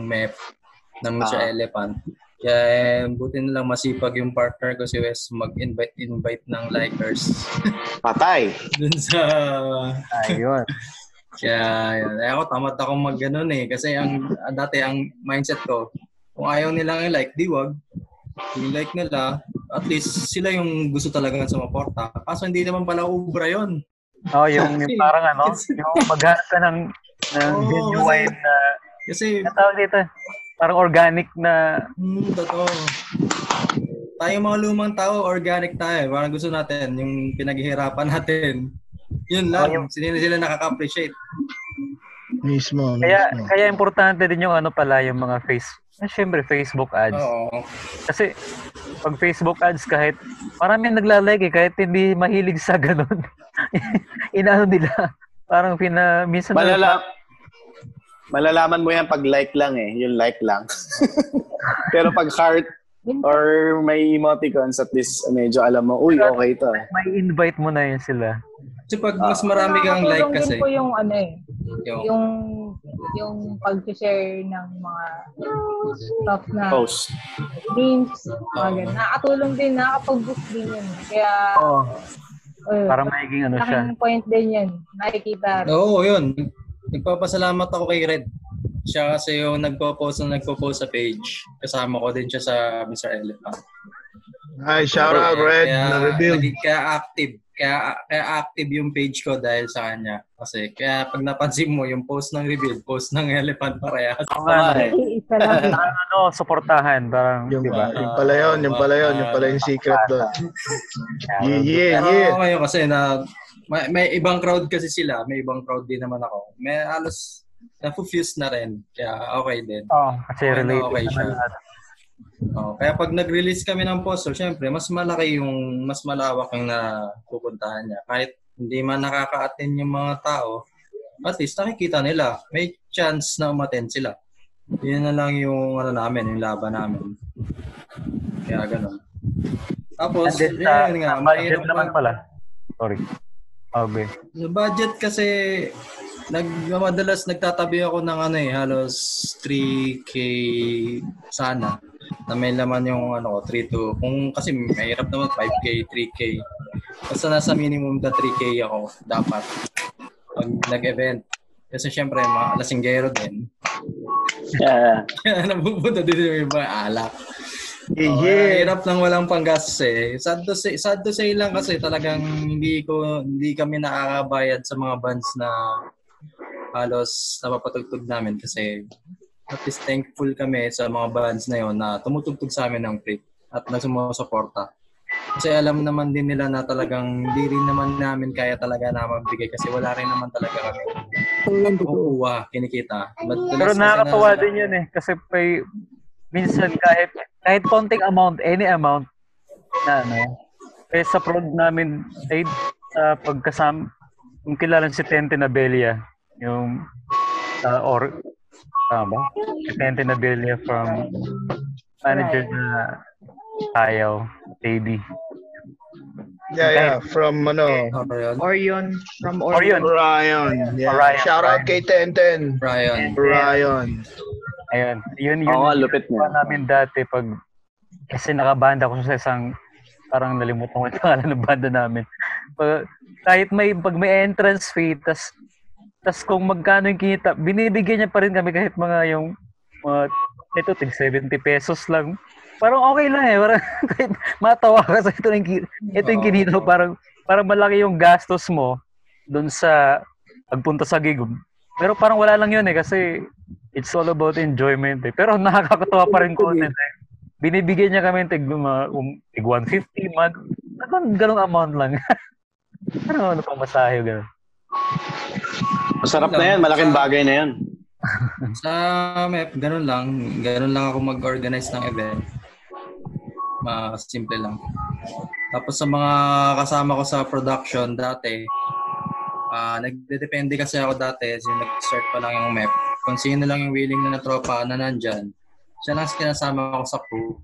MEP, ng Mr. Ah. Elephant. Kaya eh, buti na lang masipag yung partner ko si Wes mag-invite invite ng likers Patay. dun sa Ayun. kaya yun. Eh, ako tamad ako mag ganun eh kasi ang ang dati ang mindset ko kung ayaw nilang i-like, di wag. I-like nila, at least sila yung gusto talaga sumuporta. Kaso hindi naman pala ubra yun. Oh, yung, yung parang ano, yung maghanap ka ng, ng Oo, genuine na, Kasi ang tawag dito, parang organic na, Hmm, totoo. Tayo mga lumang tao, organic tayo. Parang gusto natin, yung pinaghihirapan natin. Yun lang, Oh, yung- sila, sila nakaka-appreciate. Mismo, kaya, mismo. kaya importante din yung ano pala, yung mga face, eh, syempre Facebook ads. Oo. Kasi, pag Facebook ads, kahit, marami ang naglalike eh, kahit hindi mahilig sa ganun. Inaano nila, parang pina, minsan, Malala malalaman mo yan pag like lang eh. Yung like lang. Pero pag heart or may emoticons at least medyo alam mo, uy, okay to. may invite mo na yun sila. Kasi pag mas marami kang like kasi, din po yung ano eh, yung, yung yung pag-share ng mga stuff na Post. memes, mga Oo. ganun. Nakakatulong din, nakakapag-boost din yun. Kaya, Oo. uh, Parang magiging ano siya. laking point din yun. Nakikita. Oo, yun. Nagpapasalamat ako kay Red. Siya kasi yung nagpo-post na nagpo-post sa page. Kasama ko din siya sa Mr. Elephant. Ay, shout out, Red. Kaya, Na-reveal. naging- kaya active. Kaya, kaya active yung page ko dahil sa kanya. Kasi kaya pag napansin mo, yung post ng reveal, post ng elephant parehas. Oo nga, eh. Isa lang. Ano, suportahan. Parang, Yung, di ba? yung pala yun, yung pala yun, yung pala yung secret doon. Yeah, yeah, Pero yeah. ngayon kasi na may, may ibang crowd kasi sila, may ibang crowd din naman ako. May halos na-fuse na rin. Kaya okay din. Oo, kasi Okay related okay naman siya. lahat. Oh, kaya pag nag-release kami ng poster, syempre, mas malaki yung, mas malawak yung napupuntahan niya. Kahit hindi man nakaka-attend yung mga tao, at least nakikita nila. May chance na umattend sila. Yun na lang yung ano namin, yung laban namin. Kaya ganun. Tapos, And then, yun nga, sa budget naman lang- pala. Sorry. Okay. Sa budget kasi, nag, madalas nagtatabi ako ng ano eh, halos 3K sana. Na may laman yung ano ko, 3 to, kung kasi mahirap naman 5K, 3K. Basta nasa minimum na 3K ako dapat pag nag-event. Kasi syempre, mga lasinggero din. Yeah. Napupunta din yung iba, alak. Yeah, Oh, yeah. hirap lang walang panggastos eh. Sad to say, sad to say lang kasi talagang hindi ko hindi kami nakakabayad sa mga bands na halos napapatugtog namin kasi at least thankful kami sa mga bands na yon na tumutugtog sa amin ng free at na sumusuporta. Kasi alam naman din nila na talagang hindi rin naman namin kaya talaga na magbigay kasi wala rin naman talaga kami kukuha, kinikita. Madalas Pero nakakatawa na- din yun eh. Kasi may, minsan kahit, kahit konting amount, any amount, na ano, eh sa prod namin, eh, sa pagkasam, yung kilala si Tente Nabelia, yung, uh, or, tama ba? Si Tente Nabelia from manager na Ayaw, baby. Yeah, yeah. From ano, Orion. Orion. From Orion. Orion. Yeah. Ryan, Shout out kay Tenten. Brian. Ryan. Ayun, yun, yun. Oo, nga, lupit niya. namin dati pag, kasi nakabanda ko sa isang, parang nalimutan ko yung pangalan ng banda namin. Pag, kahit may, pag may entrance fee, tas, tas kung magkano yung kinita, binibigyan niya pa rin kami kahit mga yung, mga, ito, tig 70 pesos lang. Parang okay lang eh. Parang kahit matawa ka sa ito, yung, ito yung kinita mo, parang, parang malaki yung gastos mo doon sa pagpunta sa gig. Pero parang wala lang yun eh kasi it's all about enjoyment eh. Pero nakakatawa pa rin content eh. Binibigyan niya kami tig, mga, um, tig 150 month. Ganun, ganung amount lang. ano, ano pang masahe gano'n. Masarap na yan. Malaking bagay na yan. Sa MEP, ganun lang. Ganun lang ako mag-organize ng event. Mas simple lang. Tapos sa mga kasama ko sa production dati, ah nagdedepende kasi ako dati, kasi nag-start pa lang yung MEP. Kung sino lang yung willing na na tropa na nandyan, siya lang kinasama ko sa crew.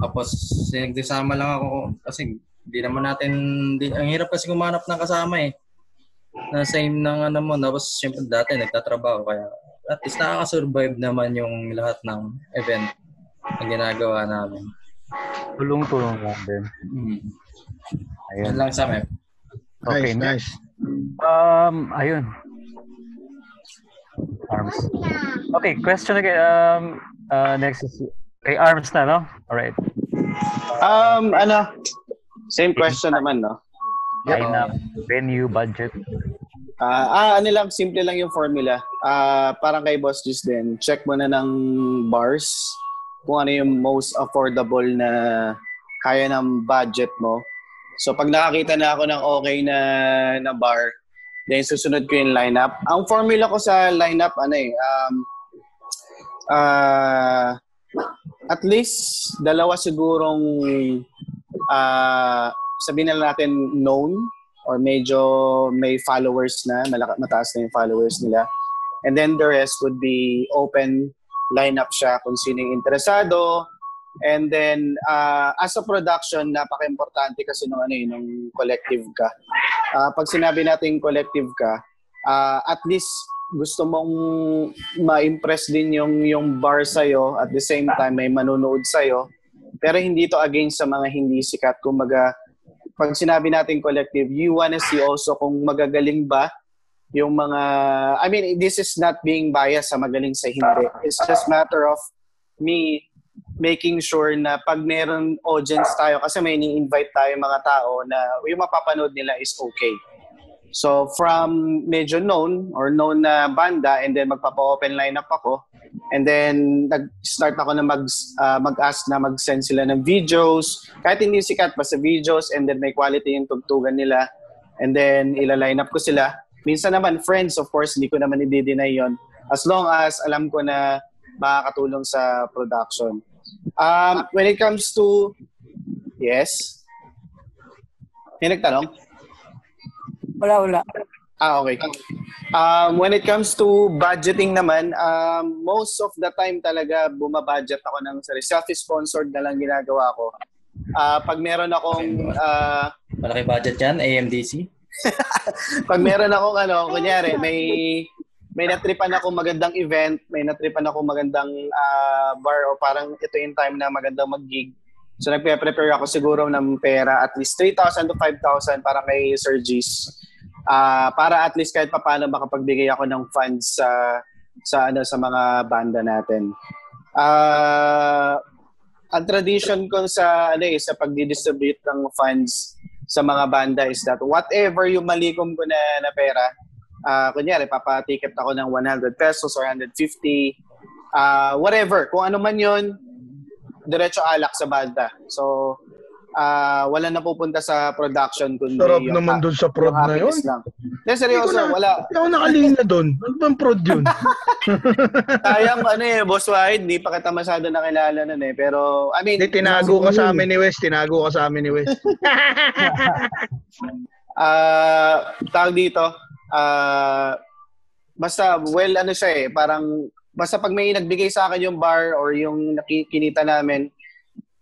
Tapos nagsasama lang ako kasi hindi naman natin, di, ang hirap kasi kumanap ng kasama eh na same ng ano mo. Tapos, syempre dati nagtatrabaho. Kaya, at least nakaka-survive naman yung lahat ng event na ginagawa namin. Tulong-tulong lang din. Hmm. Ayun. Yan lang sa MEP. Okay, Nice, nice. Um, ayun. Arms. Okay, question again. Um, uh, next is kay Arms na, no? Alright. Um, ano? Same question naman, no? Lineup, venue, budget. Ah, ah, ano lang, simple lang yung formula. Ah, parang kay Boss Juice din, check mo na ng bars kung ano yung most affordable na kaya ng budget mo. So pag nakakita na ako ng okay na na bar, then susunod ko yung lineup. Ang formula ko sa lineup ano eh, um, ah, at least dalawa sigurong ah sabihin na natin known or medyo may followers na, malaka, mataas na yung followers nila. And then the rest would be open lineup siya kung sino yung interesado. And then uh, as a production, napaka-importante kasi nung ano yun, nung collective ka. Uh, pag sinabi natin collective ka, uh, at least gusto mong ma-impress din yung yung bar sa'yo at the same time may manonood sa'yo pero hindi to against sa mga hindi sikat kumbaga pag sinabi natin collective, you wanna see also kung magagaling ba yung mga, I mean, this is not being biased sa magaling sa hindi. It's just matter of me making sure na pag meron audience tayo, kasi may ni-invite tayo mga tao na yung mapapanood nila is okay. So from medyo known or known na banda and then magpapa-open lineup ako and then nag-start ako na mag uh, mag-ask na mag-send sila ng videos kahit hindi sikat basta videos and then may quality yung tugtugan nila and then ila-line up ko sila. Minsan naman friends of course hindi ko naman i-deny yon as long as alam ko na makakatulong sa production. Um, when it comes to... Yes? May nagtanong? Wala, wala. Ah, okay. Um, when it comes to budgeting naman, um, most of the time talaga bumabudget ako ng sarili. Self-sponsored na lang ginagawa ko. Ah, pag meron akong ah, Malaki budget yan, AMDC. pag meron akong ano, kunyari, may may natripan ako magandang event, may natripan ako magandang ah, bar o parang ito yung time na magandang mag-gig. So nagpe-prepare ako siguro ng pera at least 3,000 to 5,000 para kay Sir G's. Ah, para at least kahit papaano makapagbigay ako ng funds sa sa ano sa mga banda natin. Ah, ang tradition ko sa ano eh, sa pagdi-distribute ng funds sa mga banda is that whatever yung malikom ko na, na pera, ah kunyari, papaticket ako ng 100 pesos or 150, ah whatever, kung ano man yun, diretso alak sa banda. So, ah wala na pupunta sa production kundi Sarap yung, naman dun sa prod na yun. lang. Hindi, seryoso, Hindi na- wala. Hindi ako nakalinya doon. Ano bang prod yun? Sayang ano eh, Boss Wahid, di pa kita masyado nakilala nun eh. Pero, I mean, Hindi, tinago ka sa amin ni Wes. Tinago ka sa amin ni Wes. Ah, tawag dito, ah, basta, well, ano siya eh, parang, basta pag may nagbigay sa akin yung bar or yung nakikinita namin,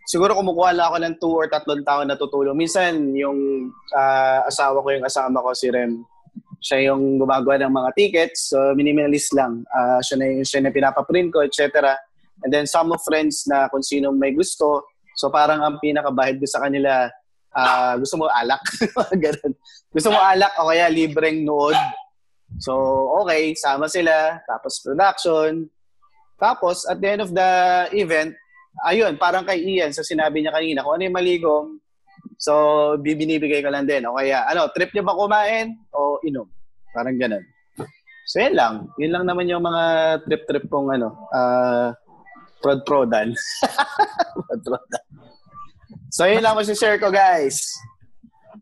siguro kumukuha lang ako ng two or tatlong tao na tutulong. Minsan, yung ah, asawa ko, yung asama ko, si Rem, siya yung gumagawa ng mga tickets, so minimalist lang. Ah, siya na yung siya na pinapaprint ko, etc. And then some of friends na kung sino may gusto, so parang ang pinakabahid ko sa kanila, ah, gusto mo alak? Ganun. Gusto mo alak o kaya libreng nood? So, okay, sama sila, tapos production. Tapos, at the end of the event, ayun, parang kay Ian, sa sinabi niya kanina, kung ano yung maligom, so, bibinibigay ko lang din. O kaya, ano, trip niyo ba kumain o inom? Parang ganun. So, yan lang. Yun lang naman yung mga trip-trip kong, ano, ah, prod-prodan. prod-prodan. So, yun lang share ko, guys.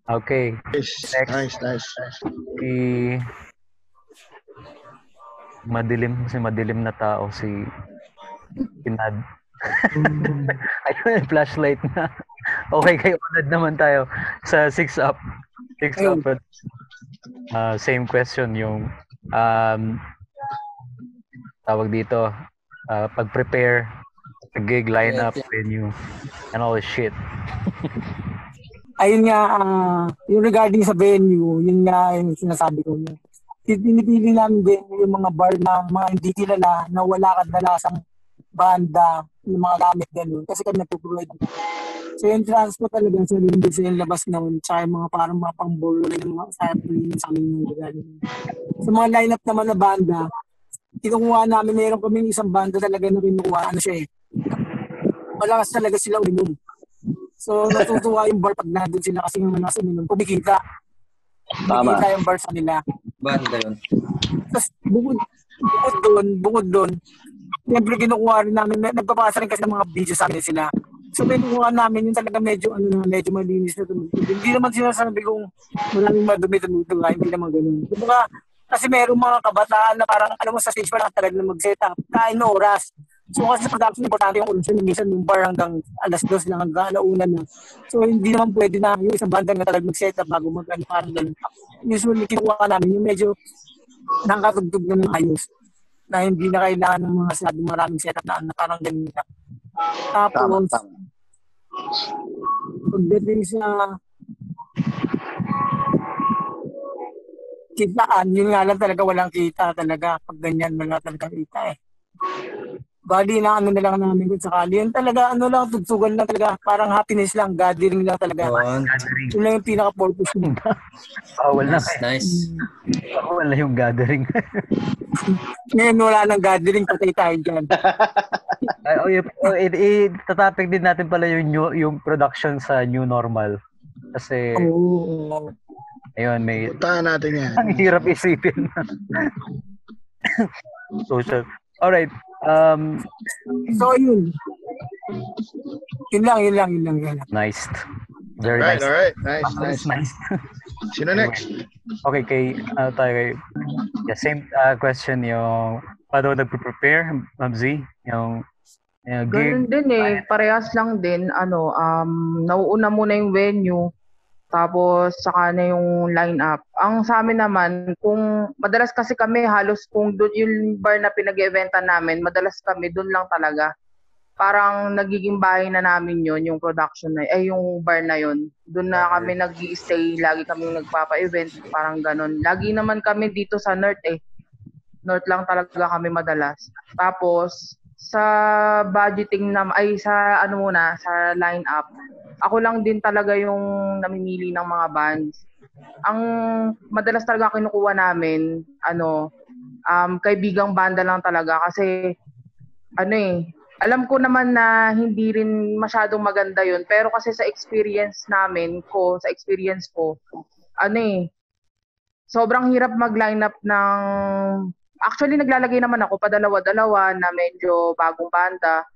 Okay. Nice, nice, nice. nice. Si madilim si madilim na tao si Pinad. Ayun, flashlight na. Okay, kay Onad naman tayo sa 6 up. 6 up. Uh, same question yung um, tawag dito uh, pag-prepare the gig lineup venue and all this shit. Ayun nga, ah, yung regarding sa venue, yun nga yung sinasabi ko. Yung, pinipili namin venue yung mga bar na mga hindi kilala na wala kadalasang banda, yung mga gamit ganun. Kasi kami nagpo-provide. So yung transport talaga, so sa yung labas naman, tsaka yung mga parang mga pang-bolo na yung mga sampling sa amin yung regarding. Sa mga lineup naman na banda, kinukuha namin, meron kami isang banda talaga na kinukuha, ano siya eh, malakas talaga sila uminom. So, natutuwa yung bar pag nandun sila kasi yung nasa uminom, kumikita. Tama. Kumikita yung bar sa nila. Banda yun. Tapos, bukod, bukod doon, bukod doon, siyempre kinukuha rin namin, nagpapasa rin kasi ng mga video sa amin sila. So, kinukuha namin yung talaga medyo, ano na, medyo malinis na tumutulog. Hindi naman sinasabi kung maraming madumi tumutulog, hindi naman ganun. Kumbaga, kasi merong mga kabataan na parang, alam mo, sa stage pa lang talaga na mag-set up, kain na oras. So kasi sa production, importante yung yun. Minsan yung bar hanggang alas dos lang, hanggang alauna na. So hindi naman pwede na yung isang banda na talaga mag-set up bago mag ano, parang ganun. Usually, kinuha namin yung medyo nakakatugtog na ng ayos na hindi na kailangan ng mga sabi maraming setup na, na parang ganun na. Tapos, Tama, tama. pagdating sa kitaan, yun nga lang talaga walang kita talaga. Pag ganyan, wala talaga kita eh. Bali na ano na lang namin kung sakali. Yun talaga, ano lang, tugtugan lang talaga. Parang happiness lang, gathering lang talaga. Yun. Yun lang yung pinaka-purpose mo. Bawal na. Nice, nice. Bawal na yung gathering. Ngayon wala nang gathering, patay tayo dyan. Ay, oh, yung, oh, i- i- tatapik din natin pala yung new, yung production sa new normal. Kasi, Oo. ayun, may Puntahan natin yan. ang hirap isipin. Social. Alright. Um, So yun. Yun lang, yun lang, yun lang. Yun lang. nice. Very Alright, nice. alright. Nice, Nice, nice. nice. Sino next? Okay, kay, ano tayo kay, yeah, same uh, question yung, paano nagpe-prepare, Z? Yung, Yeah, gig. Ganun din eh. Parehas lang din. Ano, um, nauuna muna yung venue. Tapos, saka na yung line-up. Ang sa amin naman, kung madalas kasi kami halos kung doon yung bar na pinag-eventa namin, madalas kami doon lang talaga. Parang nagiging bahay na namin yon yung production na, eh yung bar na yon Doon na kami nag stay lagi kami nagpapa-event, parang ganun. Lagi naman kami dito sa North eh. North lang talaga kami madalas. Tapos, sa budgeting na ay sa ano muna sa lineup ako lang din talaga yung namimili ng mga bands ang madalas talaga kinukuha namin ano um kaibigang banda lang talaga kasi ano eh alam ko naman na hindi rin masyadong maganda yun pero kasi sa experience namin ko sa experience ko ano eh sobrang hirap mag-line up ng Actually, naglalagay naman ako padalawa-dalawa na medyo bagong banda.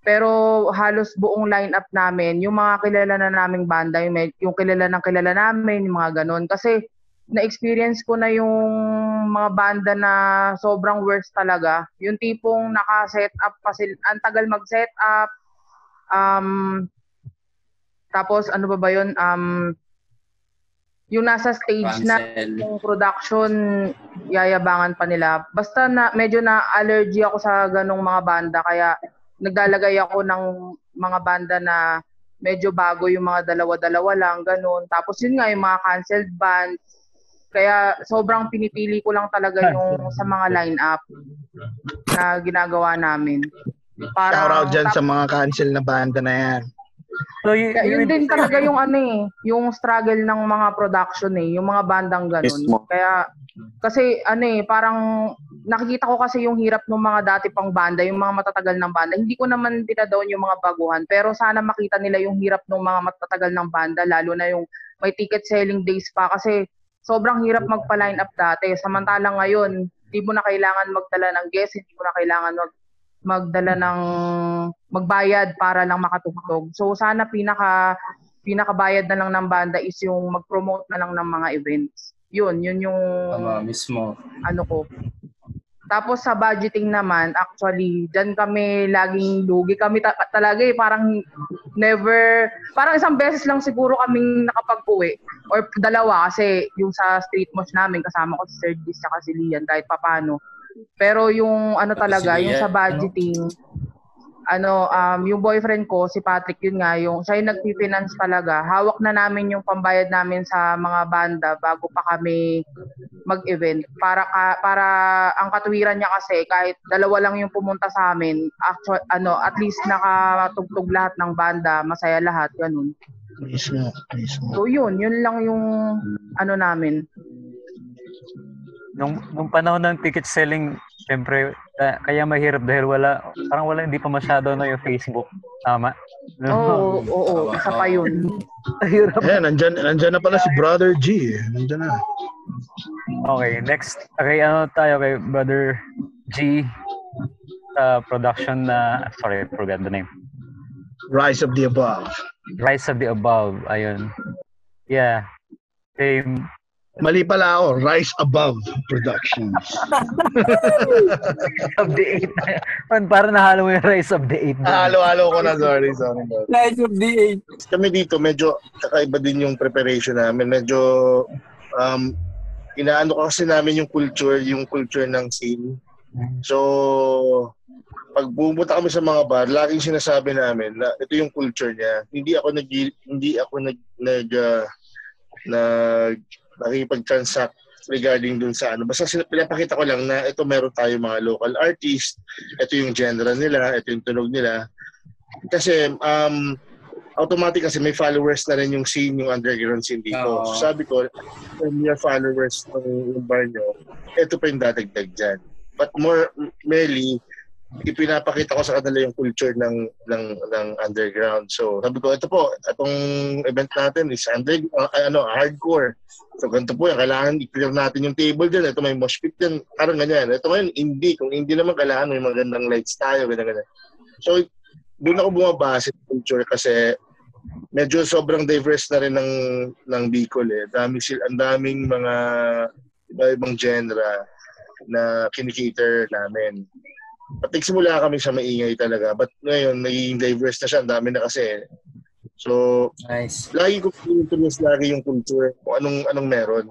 Pero halos buong lineup namin, yung mga kilala na naming banda, yung, med- yung kilala ng kilala namin, yung mga ganun. Kasi na-experience ko na yung mga banda na sobrang worst talaga. Yung tipong naka-set up pa sila, ang tagal mag-set up. Um, tapos ano ba ba yun? Um, yung nasa stage na Cancel. yung production yayabangan pa nila. Basta na medyo na allergy ako sa ganong mga banda kaya naglalagay ako ng mga banda na medyo bago yung mga dalawa-dalawa lang ganun. Tapos yun nga yung mga canceled bands. Kaya sobrang pinipili ko lang talaga yung sa mga line-up na ginagawa namin. Para Shout out dyan sa mga cancel na banda na yan. So, y- kaya yun yun- din talaga yung ano eh, yung struggle ng mga production eh, yung mga bandang ganun. Mismo. Kaya kasi ano eh, parang nakikita ko kasi yung hirap ng mga dati pang banda, yung mga matatagal ng banda. Hindi ko naman dinadown yung mga baguhan, pero sana makita nila yung hirap ng mga matatagal ng banda, lalo na yung may ticket selling days pa kasi sobrang hirap magpa-line up dati. Samantalang ngayon, hindi mo na kailangan magdala ng guest, hindi mo na kailangan mag magdala ng magbayad para lang makatugtog. So sana pinaka pinakabayad na lang ng banda is yung mag-promote na lang ng mga events. Yun, yun yung Tama, mismo. ano ko. Tapos sa budgeting naman, actually, dyan kami laging lugi. Kami ta- talaga eh, parang never, parang isang beses lang siguro kaming nakapag-uwi. Or dalawa kasi yung sa street mosh namin, kasama ko si Sir Diz at si Lian kahit papano. Pero yung ano talaga, yung sa budgeting, ano, um, yung boyfriend ko, si Patrick, yun nga, yung siya yung nagpi-finance talaga. Hawak na namin yung pambayad namin sa mga banda bago pa kami mag-event. Para ka, para ang katuwiran niya kasi kahit dalawa lang yung pumunta sa amin, actual, ano, at least nakatugtog lahat ng banda, masaya lahat, ganun. Mismo, mismo. So yun, yun lang yung ano namin. Nung, nung panahon ng ticket selling, syempre, ka- kaya mahirap dahil wala, parang wala, hindi pa masyado na yung Facebook. Tama? Oo, oo, oo, isa pa yun. Hirap. Ayan, nandyan, nandyan na pala si Brother G. eh. Nandyan na. Okay, next. Okay, ano tayo kay Brother G sa production na, sorry, I forgot the name. Rise of the Above. Rise of the Above. Ayun. Yeah. Same. Mali pala ako. Rise Above Productions. of the Eight. Man, parang nahalo mo yung Rise of the Eight. doon. Halo-halo ko na. Sorry, sorry. Light of the Eight. kami dito medyo kakaiba din yung preparation namin. Medyo um inaano ko kasi namin yung culture, yung culture ng scene. So pag pumunta kami sa mga bar, laging sinasabi namin na ito yung culture niya. Hindi ako nag hindi ako nag nag uh, nag nakikipag-transact regarding dun sa ano. Basta pinapakita ko lang na ito meron tayo mga local artist, ito yung genre nila, ito yung tunog nila. Kasi um automatic kasi may followers na rin yung scene, yung underground scene dito. So sabi ko, kung your followers ng yung bar nyo, ito pa yung dadagdag dyan. But more merely, ipinapakita ko sa kanila yung culture ng ng ng underground. So sabi ko, ito po, itong event natin is under, uh, ano, hardcore. So ganito po yan, kailangan i-clear natin yung table dyan. Ito may mosh pit dyan, parang ganyan. Ito ngayon, indie. Kung indie naman, kailangan may magandang lights tayo, ganyan, ganyan. So doon ako bumabase sa culture kasi medyo sobrang diverse na rin ng ng Bicol eh. Dami sila, ang daming mga iba-ibang genre na kinikater namin. At nagsimula kami sa maingay talaga. But ngayon, naging diverse na siya. Ang dami na kasi. So, Nice. lagi ko pinutulis lagi yung culture kung anong anong meron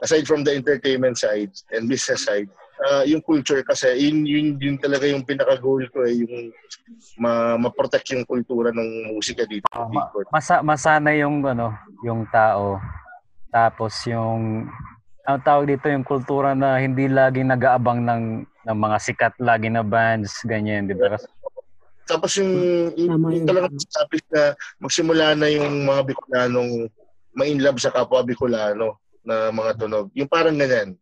aside from the entertainment side and business side uh, yung culture kasi yun, yun, yun talaga yung pinaka goal ko eh yung ma, ma-protect yung kultura ng musika dito Tama. Bicol. Masa, masana yung ano, yung tao. Tapos yung ang tawag dito yung kultura na hindi laging nag-aabang ng ng mga sikat lagi na bands, ganyan, di ba? Tapos yung, yung, yung yun. talagang sabi na magsimula na yung mga Bicolanong ma-in love sa kapwa Bicolano na mga tunog. Yung parang ganyan.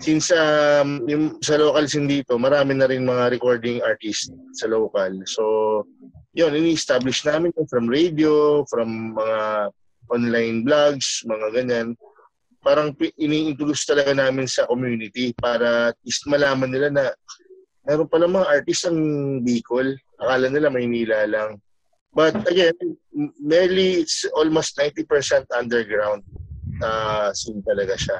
Since um, yung sa local scene dito, marami na rin mga recording artist sa local. So, yun, ini-establish namin from radio, from mga online vlogs, mga ganyan. Parang ini-introduce talaga namin sa community para at least malaman nila na meron pala mga artist ang Bicol. Akala nila Maynila lang. But again, m- mainly it's almost 90% underground uh, scene talaga siya.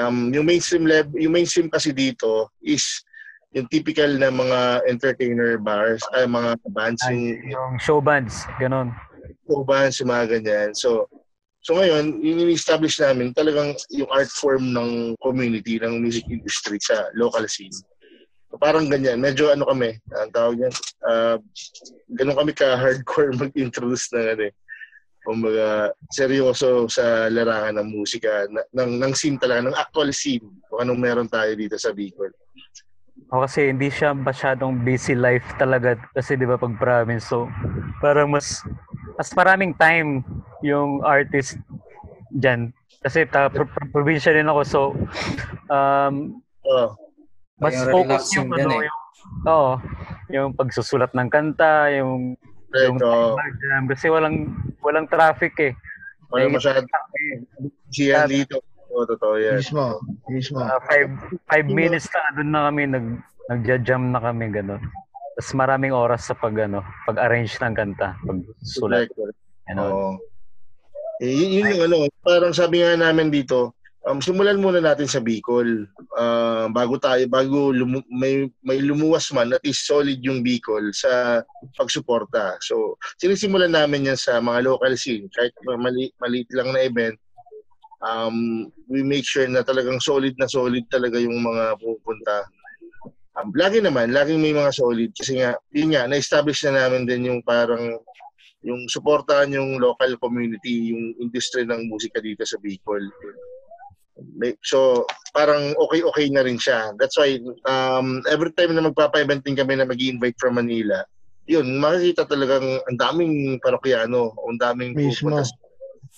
Um, yung mainstream level, yung mainstream kasi dito is yung typical na mga entertainer bars, ay mga bands, ay, yung yung show bands, ganun. show bands, yung mga ganyan. So, so ngayon, yung in-establish namin talagang yung art form ng community, ng music industry sa local scene. So, parang ganyan. Medyo ano kami, ang tawag yan, uh, ganun kami ka-hardcore mag-introduce ng ano eh. Kumbaga, seryoso sa larangan ng musika, na, ng, ng scene talaga, ng actual scene, kung anong meron tayo dito sa Bicol. O kasi hindi siya masyadong busy life talaga kasi 'di ba pag province so parang mas mas maraming time yung artist diyan kasi ta pro- pro- probinsya din ako so um Oh, mas Yung focus yung ano eh. yung oo yung pagsusulat ng kanta yung yung Ito, jam kasi walang walang traffic eh wala masyado. Siyan dito. Oo, totoo yan. Mismo. Mismo. Ah, five, five minutes na doon na kami nag nagja-jam na kami gano'n. Tapos maraming oras sa pag ano, pag-arrange ng kanta, pag-sulat. Correct. Ano. Oo. Eh, yun, yun yung ano, parang sabi nga namin dito, um, simulan muna natin sa Bicol. Ah, bago tayo, bago lumu- may, may lumuwas man, at least solid yung Bicol sa pagsuporta. So, sinisimulan namin yan sa mga local scene. Kahit mali, maliit lang na event, um, we make sure na talagang solid na solid talaga yung mga pupunta. Um, lagi naman, laging may mga solid kasi nga, yun nga, na-establish na namin din yung parang yung suportahan yung local community, yung industry ng musika dito sa Bicol. So, parang okay-okay na rin siya. That's why, um, every time na magpapa-event din kami na mag invite from Manila, yun, makikita talagang ang daming parokyano, ang daming Mismo. pupunta.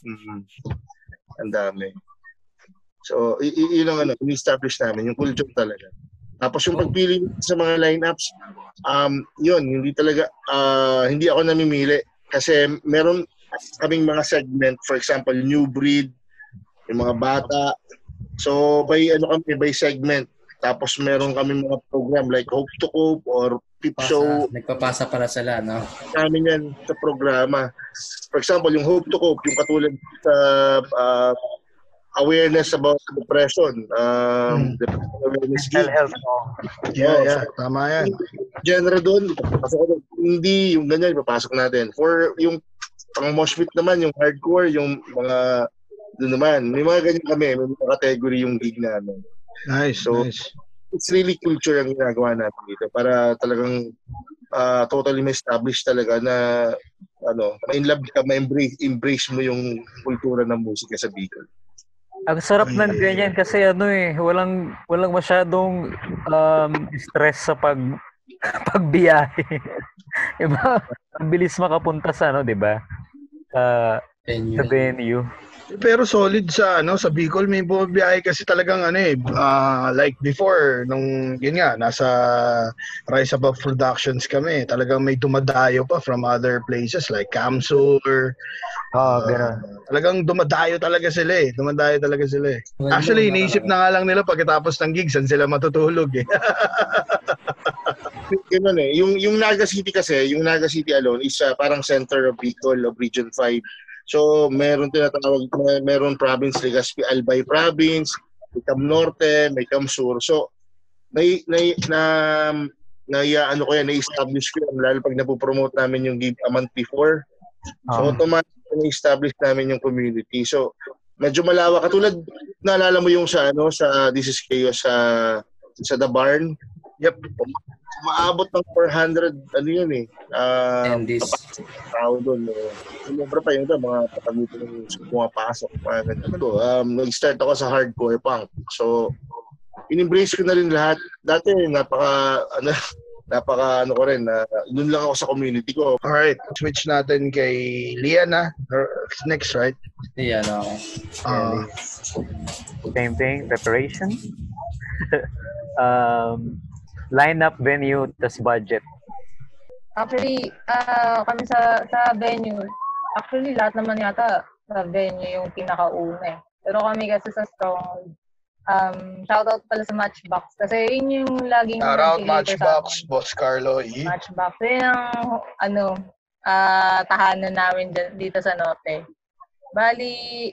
Mhm. Ang dami. So, y- yun ang ano, in-establish namin, yung culture talaga. Tapos yung pagpili sa mga lineups, um, yun, hindi talaga, ah, hindi ako namimili. Kasi meron kaming mga segment, for example, new breed, yung mga bata. So, by ano kami, by segment. Tapos meron kami mga program like Hope to Cope or Peep Pasa, Show. nagpapasa para sila, no? namin yan sa programa. For example, yung Hope to Cope, yung katulad sa uh, awareness about depression, um, depression awareness Mental gig. health. Oh. Yeah, Oo, yeah. so, Tama yan. genre doon, ipapasok ko doon. Hindi, yung ganyan, ipapasok natin. For yung pang mosh pit naman, yung hardcore, yung mga doon naman. May mga ganyan kami, may mga category yung gig namin. Nice, So, nice. It's really culture ang ginagawa natin dito para talagang ah, totally ma-establish talaga na ano, ma-in love ka, ma-embrace embrace mo yung kultura ng musika sa Bicol. Ang sarap ng ganyan kasi ano eh, walang walang masyadong um, stress sa pag pagbiyahe. Iba, ang bilis makapunta sa ano, 'di ba? Sa Venue. sa venue. Pero solid sa ano sa Bicol. May bumibiyahe kasi talagang ano eh ah, like before nung yun nga nasa Rise Above Productions kami. Talagang may dumadayo pa from other places like Kamsur Oo, ah, gano'n. talagang dumadayo talaga sila eh. Dumadayo talaga sila eh. Actually iniisip na nga lang nila pagkatapos ng gig saan sila matutulog eh. Ganun eh. Yung, yung Naga City kasi, yung Naga City alone is ah, parang center of Bicol of Region 5. So, meron tinatawag, meron province, Legazpi, Albay Province, may Cam Norte, may Cam Sur. So, may, may, na, na ano ko yan, na-establish ko yan, lalo pag napopromote namin yung gig a month before. So, Um, automatic na-establish namin yung community. So, medyo malawak. Katulad, naalala mo yung sa, ano, sa This is Chaos sa, sa The Barn? Yep. Maabot ng 400, ano yun eh. Uh, Attendees. tao doon. Eh. Sumobra pa yun doon, mga patagutin ng pumapasok. Mga ganyan. Ano, um, nag-start ako sa hardcore punk. So, in-embrace ko na rin lahat. Dati, napaka, ano, napaka, ano ko rin, na, doon lang ako sa community ko. Alright, switch natin kay Liana. Or Next, right? Ako. Uh, Same thing, preparation. um, lineup, venue, tas budget. Actually, ah kami sa sa venue, actually lahat naman yata sa venue yung pinakauna eh. Pero kami kasi sa Strong, um, shoutout pala sa Matchbox. Kasi yun yung laging shout out Matchbox. Boss Carlo. E. Matchbox. Yun ang, ano, ah tahanan namin dyan, dito sa Norte. Bali,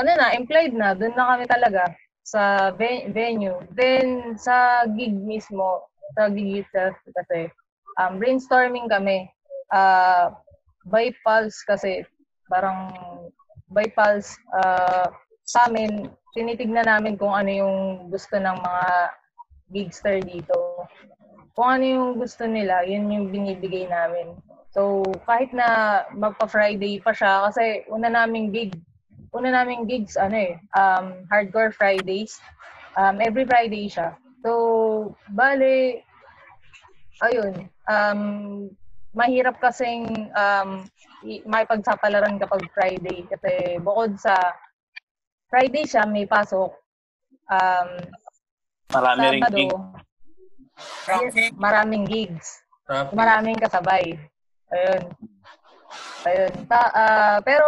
ano na, implied na. Doon na kami talaga sa ve- venue. Then, sa gig mismo, sa gig itself kasi, um, brainstorming kami. Uh, by pulse kasi, parang by pulse, uh, sa amin, tinitignan namin kung ano yung gusto ng mga gigster dito. Kung ano yung gusto nila, yun yung binibigay namin. So, kahit na magpa-Friday pa siya, kasi una naming gig, una naming gigs, ano eh, um, Hardcore Fridays. Um, every Friday siya. So, bale, ayun, um, mahirap kasing um, i- makipagsapalaran kapag Friday. Kasi bukod sa Friday siya, may pasok. Um, Marami ring Sabado, gig. yes, maraming gigs. Traffic. Maraming kasabay. Ayun. Ayun. Ta, ah, pero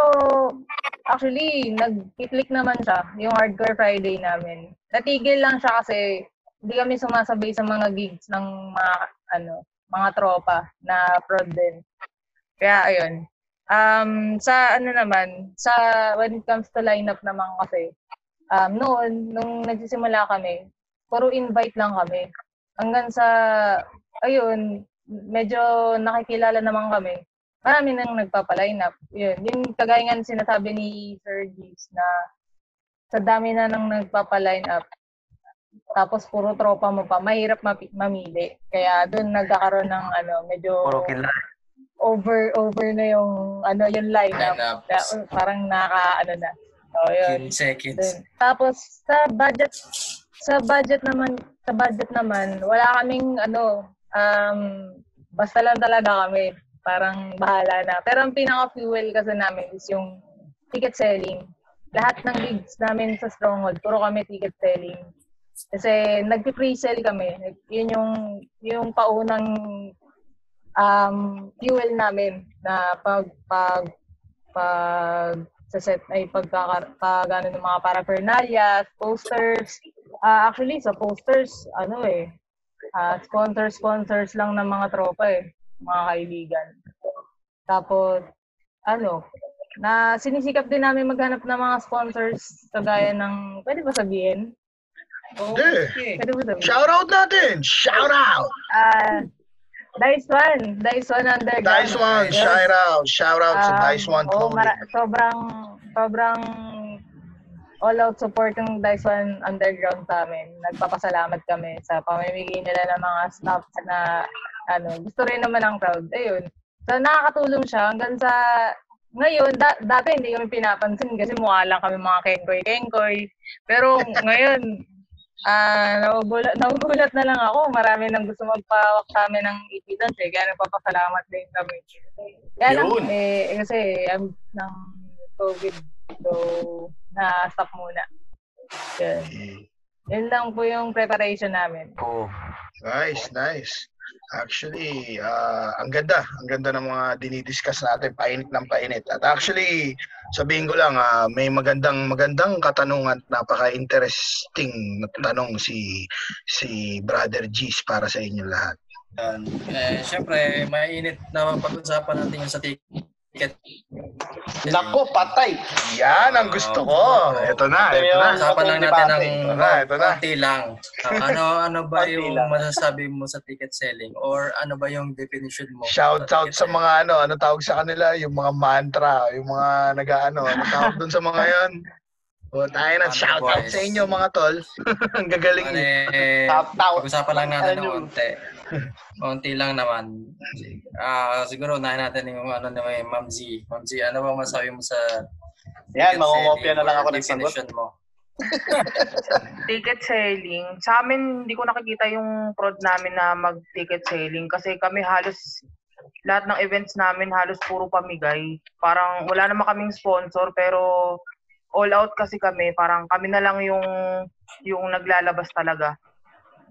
actually, nag-click naman siya, yung Hardcore Friday namin. Natigil lang siya kasi hindi kami sumasabay sa mga gigs ng mga ano, mga tropa na prod din. Kaya ayun. Um, sa ano naman, sa when it comes to lineup naman kasi, um, noon, nung nagsisimula kami, puro invite lang kami. Hanggang sa, ayun, medyo nakikilala naman kami. Marami nang nagpapaline up. Yun, yung kagaya nga ng sinasabi ni Sir Gibbs na sa dami na nang nagpapaline up, tapos puro tropa mo pa, mahirap mapi- mamili. Kaya doon nagkakaroon ng ano, medyo Puro over over na yung ano yung lineup. Lineup. Kaya, uh, parang naka ano na. So, yun. 15 seconds. Dun. Tapos sa budget sa budget naman sa budget naman wala kaming ano um basta lang talaga kami parang bahala na. Pero ang pinaka fuel kasi namin is yung ticket selling. Lahat ng gigs namin sa Stronghold puro kami ticket selling. Kasi nagpi-pre-sell kami. Yun yung yung paunang um fuel namin na pag pag pag sa set ay pagkaka pag ano ng mga paraphernalia, posters. Ah, actually sa posters ano eh ah, sponsor sponsors lang ng mga tropa eh, mga kaibigan. Tapos ano, na sinisikap din namin maghanap ng mga sponsors kagaya ng pwede ba sabihin? Hindi. Pwede ba sabihin? Shout out natin! Shout out! Ah, Dice One, Dice One Underground. Dice One, Yes. shout out! Shout out sa Um, Dice One Clothing. mara- sobrang, sobrang all out support ng Dice One Underground sa amin. Nagpapasalamat kami sa pamimigay nila ng mga stuffs na ano, gusto rin naman ng crowd. Ayun. So, nakakatulong siya hanggang sa ngayon, da- dati hindi kami pinapansin kasi mukha lang kami mga kengkoy-kengkoy. Pero ngayon, ah nagugulat, nagugulat na lang ako. Marami nang gusto magpawak sa amin ng ipitan. Eh. Kaya nagpapasalamat din kami. Kaya lang, Yun. eh, kasi I'm ng COVID. So, na-stop muna. Yun. Yun lang po yung preparation namin. Oo. Nice, nice. Actually, ah, ang ganda. Ang ganda ng mga dinidiscuss natin. Painit ng painit. At actually, sabihin ko lang, ah, may magandang magandang katanungan at napaka-interesting na tanong si si Brother G's para sa inyo lahat. Yan. Eh, syempre, mainit na pag-usapan natin yung sa ticket. Nako, patay. Yan ang gusto ko. Ito na, ito na. Usapan lang natin ng Ito na, ito na. konti lang. Ah, ano ano ba yung masasabi mo sa ticket selling or ano ba yung definition mo? Shout out ticket sa mga ano, ano tawag sa kanila, yung mga mantra, yung mga nag-ano, ano tawag dun sa mga yon. O tayo na, shout out sa inyo mga tol. Ang gagaling niyo. Eh, pag-usapan lang natin ng ano konti. Konti lang naman. Ah, siguro unahin natin yung ano ni Ma'am Z. Ma'am Z, ano ba masabi mo sa Yan, mangungopia na lang ako ng sagot. mo? ticket selling. Sa amin, hindi ko nakikita yung prod namin na mag-ticket selling kasi kami halos lahat ng events namin halos puro pamigay. Parang wala naman kaming sponsor pero all out kasi kami. Parang kami na lang yung yung naglalabas talaga.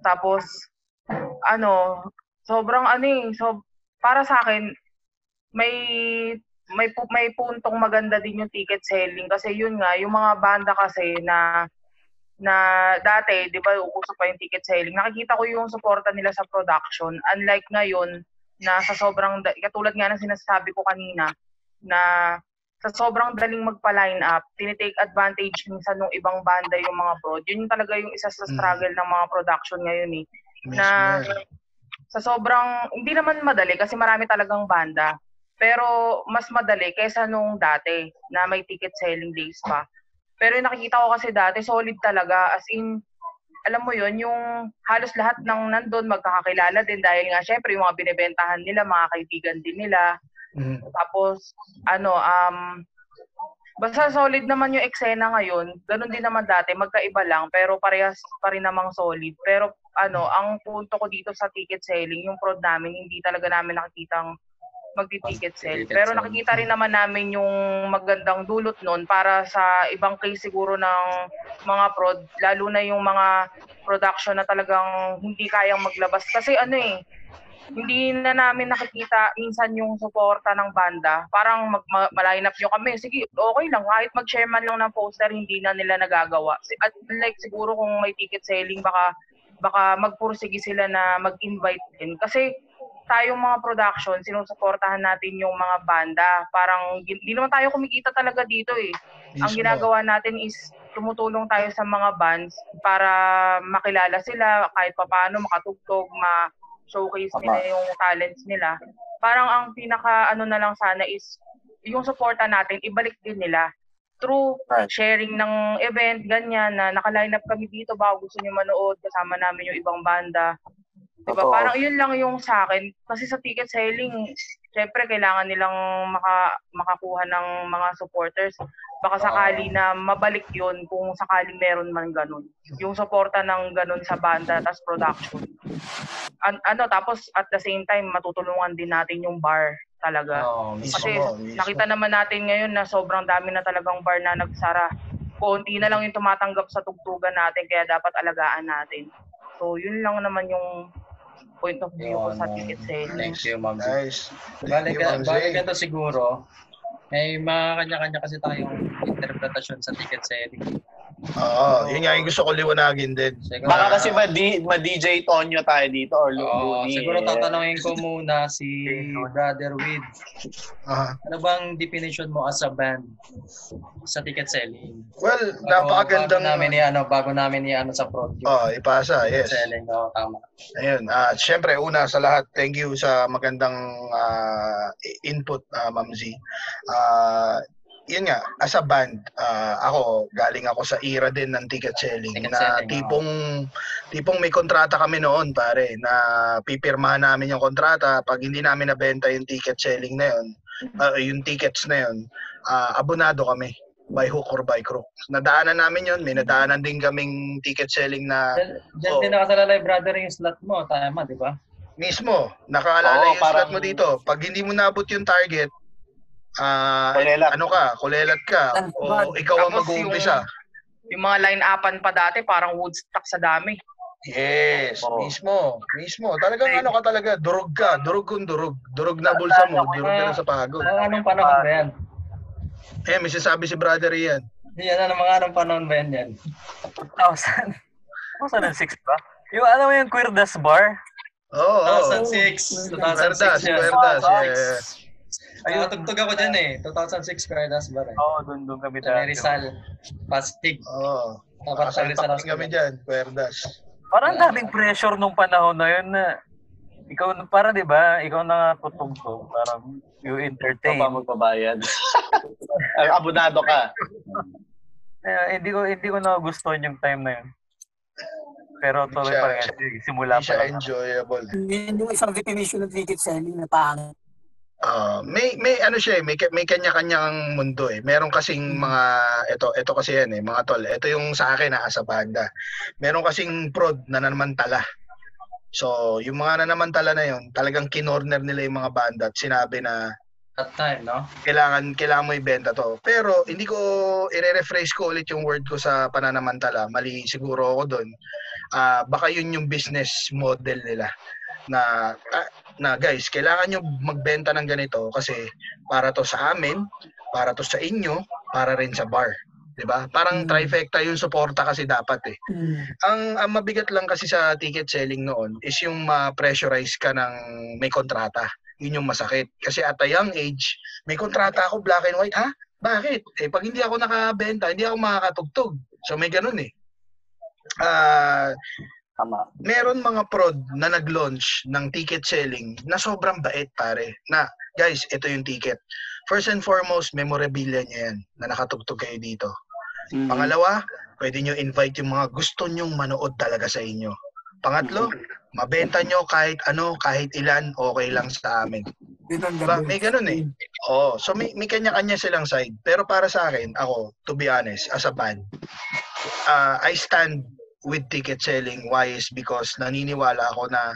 Tapos ano, sobrang ano eh, so para sa akin may may may puntong maganda din yung ticket selling kasi yun nga yung mga banda kasi na na dati 'di ba uso pa yung ticket selling nakikita ko yung suporta nila sa production unlike ngayon na sa sobrang katulad nga ng sinasabi ko kanina na sa sobrang daling magpa-line up, tinitake advantage minsan ng ibang banda yung mga prod. Yun yung talaga yung isa sa struggle ng mga production ngayon eh. Na sa sobrang, hindi naman madali kasi marami talagang banda. Pero mas madali kaysa nung dati na may ticket selling days pa. Pero yung nakikita ko kasi dati, solid talaga. As in, alam mo yon yung halos lahat ng nandun magkakakilala din dahil nga syempre yung mga binibentahan nila, mga kaibigan din nila. Tapos, ano, um, basta solid naman yung eksena ngayon. Ganun din naman dati, magkaiba lang, pero parehas pa rin namang solid. Pero, ano, ang punto ko dito sa ticket selling, yung prod namin, hindi talaga namin nakikitang magti-ticket sell. Pero nakikita rin naman namin yung magandang dulot nun para sa ibang case siguro ng mga prod, lalo na yung mga production na talagang hindi kayang maglabas. Kasi ano eh, hindi na namin nakikita minsan yung suporta ng banda. Parang mag, ma, ma-line up nyo kami. Sige, okay lang. Kahit mag-share man lang ng poster, hindi na nila nagagawa. At like siguro kung may ticket selling, baka baka magpursige sila na mag-invite din. Kasi tayong mga production, sinusuportahan natin yung mga banda. Parang hindi naman tayo kumikita talaga dito eh. Ang Mismo. ginagawa natin is tumutulong tayo sa mga bands para makilala sila kahit papaano makatugtog, ma-showcase nila yung talents nila. Parang ang pinaka ano na lang sana is yung suporta natin, ibalik din nila through Right. sharing ng event, ganyan, na naka-line up kami dito, baka gusto niyo manood, kasama namin yung ibang banda. Diba? Totoo. Parang yun lang yung sa akin. Kasi sa ticket selling, syempre kailangan nilang maka, makakuha ng mga supporters. Baka sakali na mabalik yun kung sakaling meron man ganun. Yung suporta ng ganun sa banda, tas production. An- ano, tapos at the same time, matutulungan din natin yung bar talaga. Oo, mismo. Kasi mismo. nakita naman natin ngayon na sobrang dami na talagang bar na nagsara. Konti na lang yung tumatanggap sa tugtugan natin, kaya dapat alagaan natin. So, yun lang naman yung point of view ko sa ticket selling. Thank you, Ma'am. Nice. Balik, balik ganito siguro. May mga kanya-kanya kasi tayong interpretasyon sa ticket selling. Oo, yun nga yung gusto ko liwanagin din. Siguro, Baka kasi ma-D- ma-DJ Tonyo tayo dito or Oo, Luni. siguro tatanungin ko muna si Brother With. Aha. Ano bang definition mo as a band sa ticket selling? Well, Bago- napakagandang... Bago namin i-ano, bago namin i-ano sa prod. yung Oh, ipasa, yes. ticket selling, oo, tama. Ayun, ah syempre una sa lahat, thank you sa magandang ah, i- input, uh, Ma'am Z. Ah, yun nga, as a band, ah, ako, galing ako sa era din ng ticket selling Ticket na selling, tipong tipong may kontrata kami noon, pare, na pipirmahan namin yung kontrata pag hindi namin nabenta yung ticket selling na yun, ah, yung tickets na yun, ah, abonado kami by hook or by crook. Nadaanan namin yun, may nadaanan din kaming ticket selling na Diyan, Oo. din nakasalalay, brother, yung slot mo. Tama, di ba? Mismo, nakaalala Oo, yung parang- slot mo dito. Pag hindi mo nabot yung target, ah Kulelat. ano ka, kulelat ka, o ikaw ang mag-uumpisa. Yung mga line-upan pa dati, parang woodstock sa dami. Yes, Oo. mismo, mismo. Talagang ano ka talaga, durog ka, durog kung durog. Durog na bulsa mo, durog ka na sa pagod. Mga anong panahon ba yan? Eh, may sinasabi si brother Ian. Yan, ano, mga anong panahon ba yan yan? 2000. 2006 ba? Yung ano mo yung Queerdas Bar? Oo, oh, 2006, 2006 Verdas, yan. Verdas, yeah. Ayun. Nakatugtog ako dyan eh. 2006 Paradise Bar eh. Oo, doon doon kami may Rizal. Pastig. Oo. Dapat sa Rizal. Nakasalpak kami dyan, Cuerdas. Parang daming pressure nung panahon na yun na ikaw para 'di ba? Ikaw na tutugtog, parang you entertain. Pa magbabayad. Ay, abonado ka. Eh, hindi ko hindi ko nagustuhan yung time na yun. Pero tuloy pa rin. Simula Hindi pa siya lang. enjoyable. Yun yung isang definition ng ticket selling na pangit. Ah, may may ano siya eh, may may kanya-kanyang mundo eh. Meron kasing mga ito ito kasi yan eh, mga tol. Ito yung sa akin na sa banda. Meron kasing prod na nanamantala. So, yung mga nanamantala na yun, talagang kinorner nila yung mga banda at sinabi na That time, no? kailangan kailangan mo ibenta to. Pero hindi ko i-rephrase ko ulit yung word ko sa pananamantala. Mali siguro ako doon. Ah, baka yun yung business model nila na ah, na guys, kailangan nyo magbenta ng ganito kasi para to sa amin, para to sa inyo, para rin sa bar. 'Di ba? Parang Mm. trifecta yung suporta kasi dapat eh. Mm. Ang, ang mabigat lang kasi sa ticket selling noon is yung ma-pressurize ka ng may kontrata. Yun yung masakit. Kasi at a young age, may kontrata ako black and white. Ha? Bakit? Eh, pag hindi ako nakabenta, hindi ako makakatugtog. So may ganun eh. Ah, Tama. meron mga prod na nag-launch ng ticket selling na sobrang bait pare. Na, guys, ito yung ticket. First and foremost, memorabilia niya yan na nakatugtog kayo dito. Mm. Pangalawa, pwede nyo invite yung mga gusto nyong manood talaga sa inyo. Pangatlo, mabenta nyo kahit ano, kahit ilan, okay lang sa amin. Diba? May ganun eh. Oo. So may, may kanya-kanya silang side. Pero para sa akin, ako, to be honest, as a band, uh, I stand with ticket selling. Why is because naniniwala ako na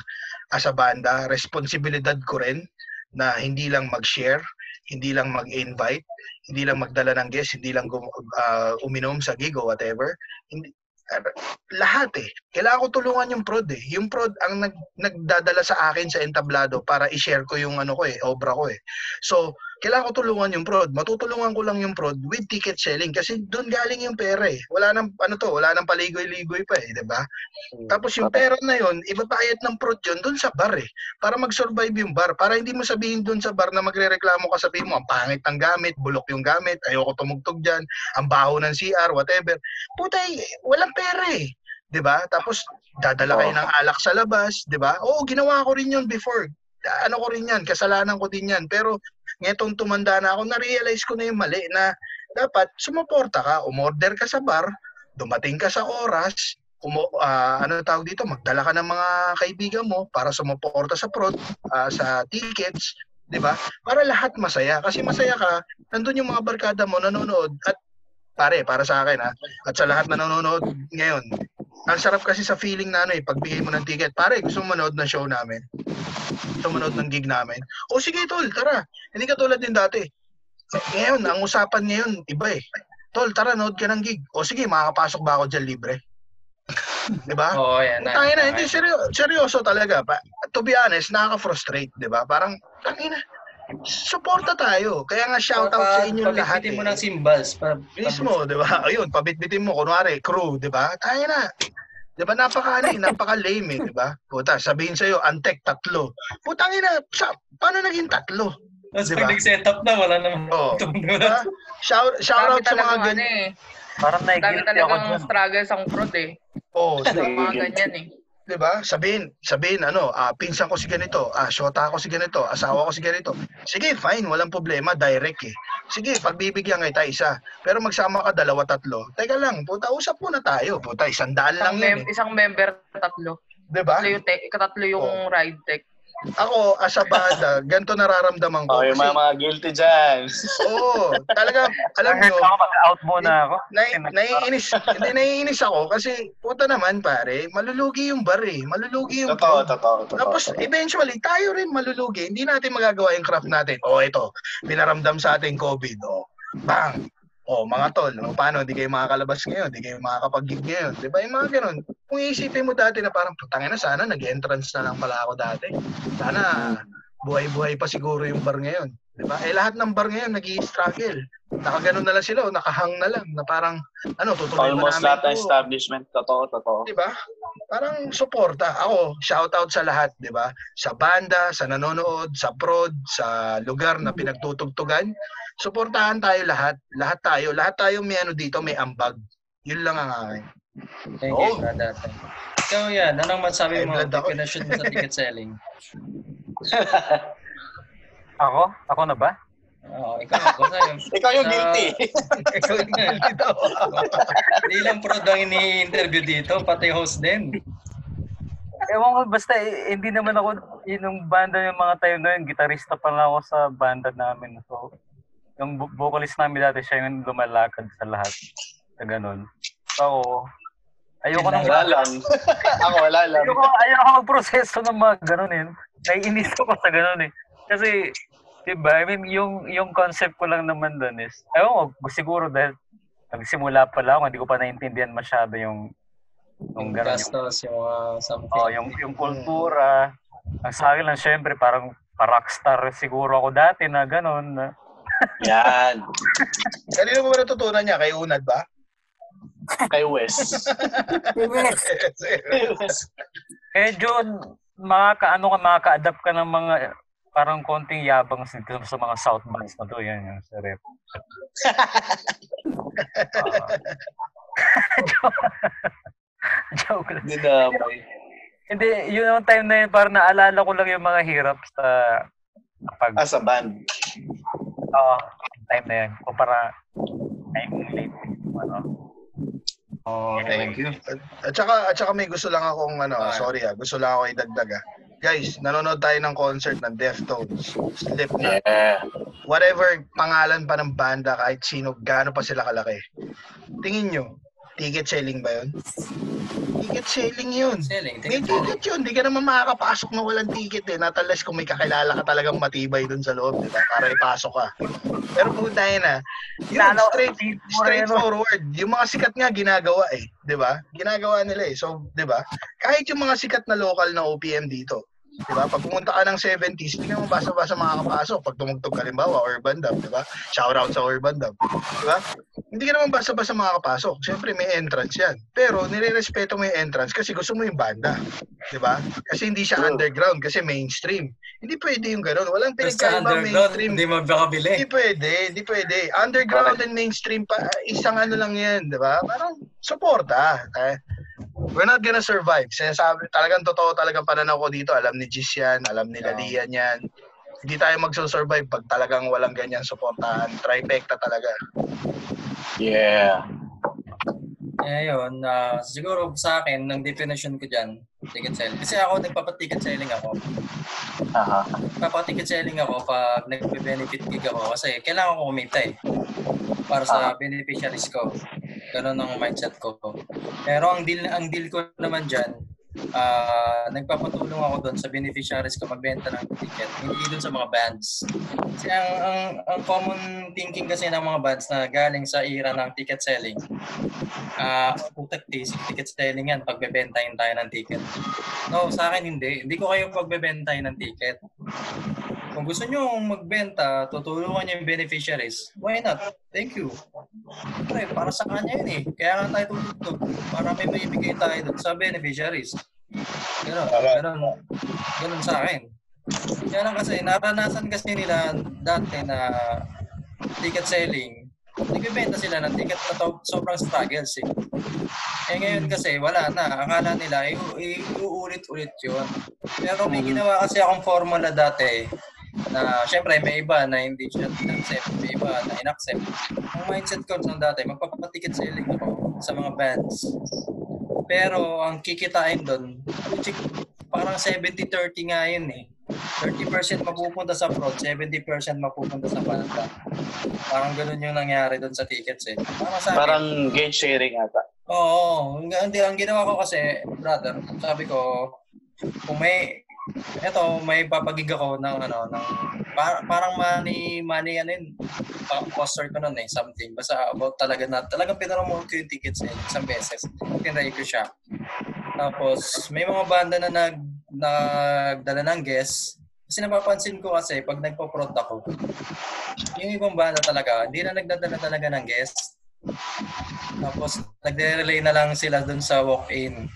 as a banda, responsibilidad ko rin na hindi lang mag-share, hindi lang mag-invite, hindi lang magdala ng guest, hindi lang ah, uminom sa gig o whatever. Hindi, ah, lahat eh. Kailangan ko tulungan yung prod eh. Yung prod ang nag, nagdadala sa akin sa entablado para i-share ko yung ano ko eh, obra ko eh. So, kailangan ko tulungan yung prod. Matutulungan ko lang yung prod with ticket selling kasi doon galing yung pera eh. Wala nang ano to, wala nang paligoy-ligoy pa eh, 'di ba? Tapos yung pera na yon, ibabayad ng prod yun doon sa bar eh. Para mag-survive yung bar. Para hindi mo sabihin doon sa bar na magrereklamo ka sabihin mo, ang pangit ng gamit, bulok yung gamit, ayoko tumugtog dyan, ang baho ng CR, whatever. Putay, walang pera eh. 'di ba? Tapos dadala kayo ng alak sa labas, 'di ba? Oo, ginawa ko rin 'yon before. Ano ko rin 'yan, kasalanan ko din 'yan. Pero ngetong tumanda na ako, na-realize ko na yung mali na dapat sumuporta ka, umorder ka sa bar, dumating ka sa oras, umo, ah, ano tawag dito, magdala ka ng mga kaibigan mo para sumuporta sa prod, ah, sa tickets, 'di ba? Para lahat masaya kasi masaya ka, nandun yung mga barkada mo nanonood at pare, para sa akin ha, at sa lahat na nanonood ngayon, ang sarap kasi sa feeling na ano eh, pagbigay mo ng ticket, pare, gusto mo manood ng show namin? Gusto mo manood ng gig namin? O sige tol, tara. Hindi ka tulad din dati. Ngayon, ang usapan ngayon, iba eh. Tol, tara, nood ka ng gig. O sige, makakapasok ba ako dyan libre? di ba? Oo, yan na. Tangina, hindi seryo, seryoso talaga. Pa, to be honest, nakaka-frustrate, 'di ba? Parang tangina. Suporta tayo. Kaya nga shout out sa inyo lahat. Pabitbitin mo eh. ng cymbals. Pa, Mismo, 'di ba? Ayun, pabitbitin mo kunwari crew, 'di ba? Tangina. 'Di ba napaka ano, eh, napaka lame, eh, 'di ba? Puta, sabihin sa iyo, antek tatlo. Putang ina, sa, paano naging tatlo? Tapos Diba? pag nag-set up na, wala naman. Oo. Tumulong. Diba? Shout, shout Dami out sa mga talagang ano ganyan. eh. Parang Dami nai-guilty ako talagang struggles ang prod eh. Oh, Sa mga ganyan eh. 'Di ba? Sabihin, sabihin ano, ah, pinsan ko si ganito, ah, shota ko si ganito, asawa ko si ganito. Sige, fine, walang problema, direct eh. Sige, pagbibigyan kita isa. Pero magsama ka dalawa, tatlo. Teka lang, puta, usap muna tayo. Puta, isang daan lang mem- eh. isang member, tatlo. 'Di ba? Tatlo yung, te- katatlo yung Oh. ride tech. Ako, as a banda, ganito nararamdaman ko. Oh, yung mga, mga guilty dyan. oo, talaga, alam nyo, ako, mag-out muna ako. na, naiinis, hindi naiinis ako kasi puta naman pare, malulugi yung bar eh, malulugi yung Totoo, totoo, totoo. Tapos eventually tayo rin malulugi. Hindi natin magagawa yung craft natin. Oh, ito, pinaramdam sa ating COVID. Oh, bang. Oh, mga tol, oh, paano hindi kayo makakalabas ngayon? Hindi kayo makakapag-gig ngayon. 'Di ba? Yung mga ganun. Kung iisipin mo dati na parang putangin na sana nag-entrance na lang pala ako dati. Sana buhay-buhay pa siguro yung bar ngayon. 'Di ba? Eh lahat ng bar ngayon nag-i-struggle. Nakaganon na lang sila, o nakahang na lang na parang ano, tutuloy Almost namin lahat ng to? establishment. Totoo, totoo. Di ba? parang suporta. Ako, shout out sa lahat, 'di ba? Sa banda, sa nanonood, sa prod, sa lugar na pinagtutugtugan. Suportahan tayo lahat. Lahat tayo, lahat tayo may ano dito, may ambag. Yun lang ang akin. Thank Oh. you, brother. Ikaw yan, anong masabi mo? Definition mo sa ticket selling. Ako? Ako na ba? Oo, ikaw, ako sa'yo. Ikaw yung guilty. ikaw yung guilty daw. Hindi lang prod ang ini-interview dito, pati host din. Ewan ko, basta eh, hindi naman ako, yung banda yung mga time na yun, gitarista pa lang ako sa banda namin. So, yung vo- vocalist namin dati, siya yung lumalakad sa lahat. Sa ganun. So, ako, ayoko nang Wala lang. Ako wala lang. Ayoko, ayoko magproseso ng mga ganun eh. Naiinis ako sa ganun eh. Kasi, di ba, I mean, yung, yung concept ko lang naman doon is, ayoko, siguro dahil nagsimula pa lang hindi ko pa naintindihan masyado yung yung Yung ganun, yung, gastos, yung uh, something. oh, yung, yung kultura. Ang sa akin lang, syempre, parang pa-rockstar siguro ako dati na ganun. Na, Yan. Kanino mo ba natutunan niya? Kay Unad ba? Kay Wes. eh, John, makaka, ano ka, makaka-adapt ka ng mga parang konting yabang sa, sa mga South bands na to. Yan yung sa rep. Joke lang. Dinamay. Hindi, yun yung time na yun, parang naalala ko lang yung mga hirap sa pag... As a band. Oo, time na yun. Kumpara, time late. Ano. Oh, thank you. At, at saka at saka may gusto lang akong ano, ah, sorry ah, gusto lang ako idagdag ah. Guys, nanonood tayo ng concert ng Deftones, Slipknot. Yeah. Whatever pangalan pa ng banda, kahit sino, gaano pa sila kalaki. Tingin nyo, ticket selling ba yun? Ticket selling yun. Selling, May ticket yun. Di ka naman makakapasok na walang ticket eh. Not unless kung may kakilala ka talagang matibay dun sa loob, di ba? Para ipasok ka. Pero kung tayo na, yun, Lalo, straight, straightforward. Yung mga sikat nga ginagawa eh. Di ba? Ginagawa nila eh. So, di ba? Kahit yung mga sikat na local na OPM dito, Di ba? Pag pumunta ka ng 70s, hindi naman basa-basa makakapasok. Pag tumugtog ka limbawa, Urban Dub, di ba? Shout out sa Urban Dub. Di ba? Hindi ka naman basa-basa makakapasok. Siyempre, may entrance yan. Pero, nire-respeto mo yung entrance kasi gusto mo yung banda. Di ba? Kasi hindi siya underground, kasi mainstream. Hindi pwede yung ganun. Walang pinagkaiba mainstream. hindi magkakabili. Hindi pwede, hindi pwede. Underground and mainstream pa, isang ano lang yan, di ba? Parang suporta. Eh, we're not gonna survive. Sinasabi, talagang totoo talagang pananaw ko dito. Alam ni Gis yan, alam ni Lalian yan. Hindi tayo magsusurvive pag talagang walang ganyan suportahan. Trifecta talaga. Yeah. Eh, yun. ah, siguro sa akin, ng definition ko dyan, ticket selling. Kasi ako, nagpapaticket selling ako. Aha. Nagpapaticket selling ako pag nagbe-benefit gig ako kasi kailangan ko kumita eh. Para sa beneficiaries ko. Ganun ang mindset ko. Pero ang deal, ang deal ko naman dyan, ah nagpapatulong ako doon sa beneficiaries ko magbenta ng ticket, hindi doon sa mga bands. Kasi ang, ang, ang common thinking kasi ng mga bands na galing sa era ng ticket selling, ah putak ticket selling yan, pagbebentahin tayo ng ticket. No, sa akin hindi. Hindi ko kayo pagbebentahin ng ticket. Kung gusto nyo magbenta, tutulungan nyo yung beneficiaries, why not? Thank you. Pre, para sa kanya yun eh. Kaya nga tayo tutugtog. Para may maibigay tayo sa beneficiaries. Ganun, ganun, ganun sa akin. Kaya lang kasi, naranasan kasi nila dati na ticket selling, nagbibenta sila ng ticket na to, sobrang struggles eh. Eh ngayon kasi wala na. Akala nila iuulit-ulit yun. Pero may ginawa kasi akong formula dati na syempre may iba na hindi siya in-accept, may iba na in-accept. Ang mindset ko nung dati, magpapaticket selling ako sa mga bands. Pero ang kikitain doon, parang 70-30 nga yun eh. 30% mapupunta sa prod, 70% mapupunta sa banda. Parang ganun yung nangyari doon sa tickets eh. Parang sa Parang gauge sharing ata. Oo, ang, ang, ang ginawa ko kasi, brother, sabi ko, kung may, eto, may papagig ako ng ano, ng, par, parang money, money, ano yun, poster ko nun eh, something. Basta about talaga na, talagang pinaramote ko yung tickets eh, isang beses. Tinry ko siya. Tapos, may mga banda na nag, nagdala ng guest. Kasi napapansin ko kasi, pag nagpo-prod ako, yung ibang banda talaga, hindi na nagdadala talaga ng guest. Tapos, nagre-relay na lang sila dun sa walk-in.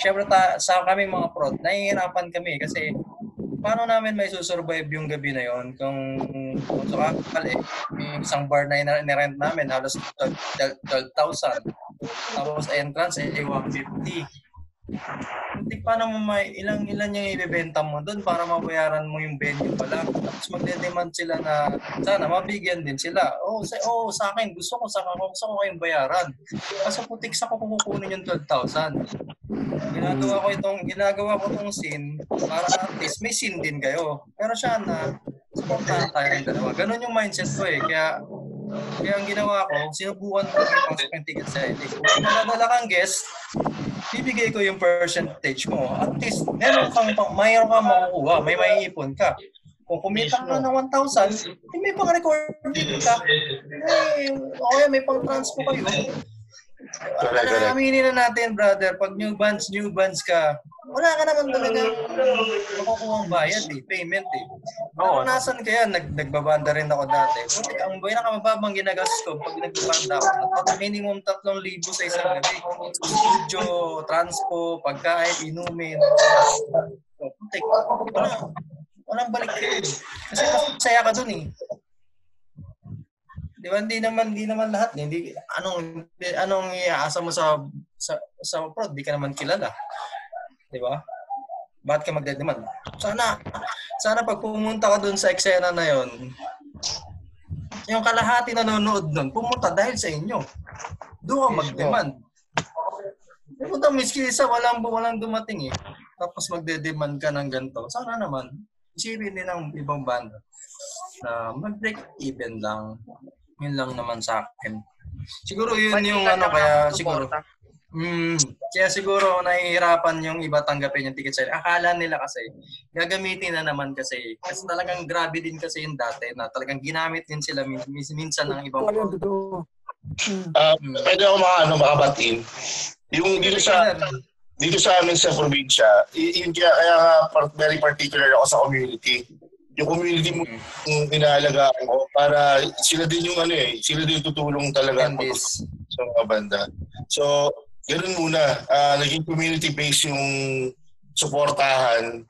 Syempre ta, sa kami mga prod, nahihirapan kami kasi paano namin may susurvive yung gabi na yon kung kung sakal eh, yung isang bar na ina- nirent namin halos 12 12,000 tapos entrance eh 150 hindi paano mo may ilang ilan yung ibebenta mo doon para mabayaran mo yung venue pa lang. Tapos magde-demand sila na sana mabigyan din sila. Oh, sa, oh, sa akin gusto ko sa gusto ko kayong bayaran. Kasi putik sa ko kukunin yung 12,000. Ginagawa ko itong ginagawa ko itong scene para at least may scene din kayo. Pero siya na supportahan tayo yung dalawa. Ganon yung mindset ko eh. Kaya kaya ang ginawa ko, sinubukan ko yung yung ticket selling. Kung madadala kang guest, bibigay ko yung percentage mo. At least, meron kang, mayroon kang makukuha, may maiipon ka. Kung kumita ka ng 1,000, eh, may pang-recording ka. Eh, okay, may pang-transpo kayo. Correct. Ano, aminin na natin, brother, pag new bands, new bands ka, wala ka naman talaga makukuha ang bayad eh, payment eh. Oo. Naranasan ko yan, nag, nagbabanda rin ako dati. Puti, ang buhay na kamababang ginagastos ko pag nagbabanda ako, nagpapa minimum 3,000 sa isang gabi. Studio, transpo, pagkain, inumin. So, puti, wala, walang balik. Kasi masaya ka dun eh. Di ba hindi naman hindi naman lahat eh. hindi anong anong iaasa mo sa sa sa prod, di ka naman kilala. Di ba? Bakit ka magdedemand? Sana sana pag pumunta ka doon sa eksena na yon, yung kalahati nanonood doon, pumunta dahil sa inyo. Doon ka mag-demand. Pumunta miski isa walang walang dumating eh. Tapos magde-demand ka ng ganito. Sana naman isipin din ng ibang banda na mag-break even lang. Yun lang naman sa akin. Siguro yun yung ano kaya siguro Mm, kaya siguro nahihirapan yung iba tanggapin yung ticket sale. Akala nila kasi gagamitin na naman kasi kasi talagang grabe din kasi yung dati na talagang ginamit din sila min- min- minsan ng ibang totoo. Ah, pwede ako mga ano, makabatin. Yung dito sa dito sa amin sa probinsya, yun kaya, kaya nga par- very particular ako sa community. Yung community mo yung inaalagaan ko para sila din yung ano eh, sila din yung tutulong talaga Candies. sa mga banda. So, ganun muna. Ah, naging community-based yung suportahan.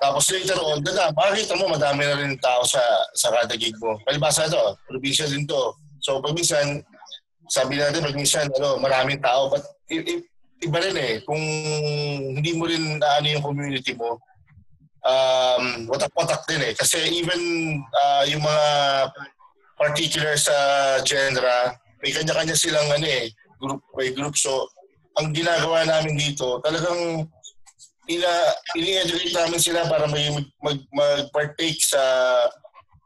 Tapos later on, dada, makikita mo madami na rin tao sa sa kada gig mo. Palibasa ito, probinsya din to. So pag minsan, sabi natin pag minsan, ano, maraming tao. But i- i- iba rin eh, kung hindi mo rin ano yung community mo, um, watak-watak din eh. Kasi even ah, yung mga particular sa genre, may kanya-kanya silang ano eh, group by group. So, ang ginagawa namin dito, talagang ina ini-educate namin sila para may mag, mag, mag-partake sa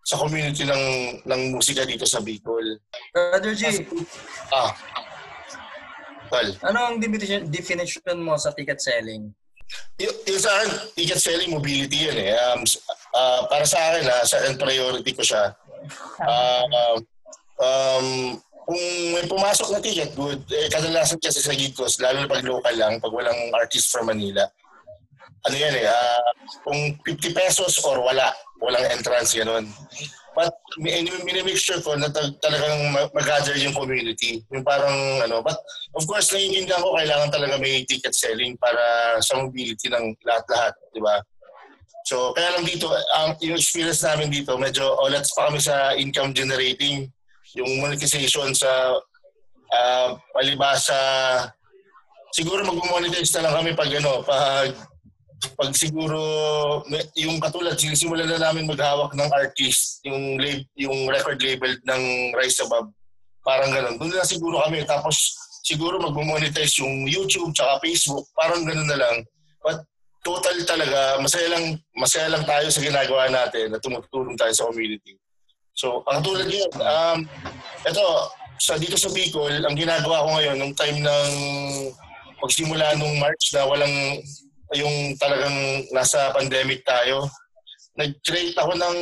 sa community ng ng musika dito sa Bicol. Brother G, Ah. Well, ano ang definition, definition mo sa ticket selling? Yung, sa akin, ticket selling mobility yan eh. Um, ah, para sa akin, ha, sa akin priority ko siya. Ah, um, kung may pumasok na ticket, good. Eh, kadalasan kasi sa gig ko, lalo na pag local lang, pag walang artist from Manila, ano yan eh, ah, kung 50 pesos or wala, walang entrance, ganun. But mi- minimake sure ko na tal- talagang ma- mag-gather yung community. Yung parang ano, but of course, naiintindihan ko kailangan talaga may ticket selling para sa mobility ng lahat-lahat, di ba? So, kaya lang dito, ang yung experience namin dito, medyo olats pa kami sa income generating. Yung monetization sa uh, palibasa, siguro mag-monetize na lang kami pag ano, pag pag siguro yung katulad sinisimulan na namin maghawak ng artist yung lab, yung record label ng Rise Above parang ganun. Doon na siguro kami. Tapos siguro magmo-monetize yung YouTube tsaka Facebook. Parang ganun na lang. But total talaga masaya lang masaya lang tayo sa ginagawa natin na tumutulong tayo sa community. So ang tulad yun um ito sa dito sa Bicol ang ginagawa ko ngayon nung time ng pagsimula nung March na walang yung talagang nasa pandemic tayo, nag-create ako ng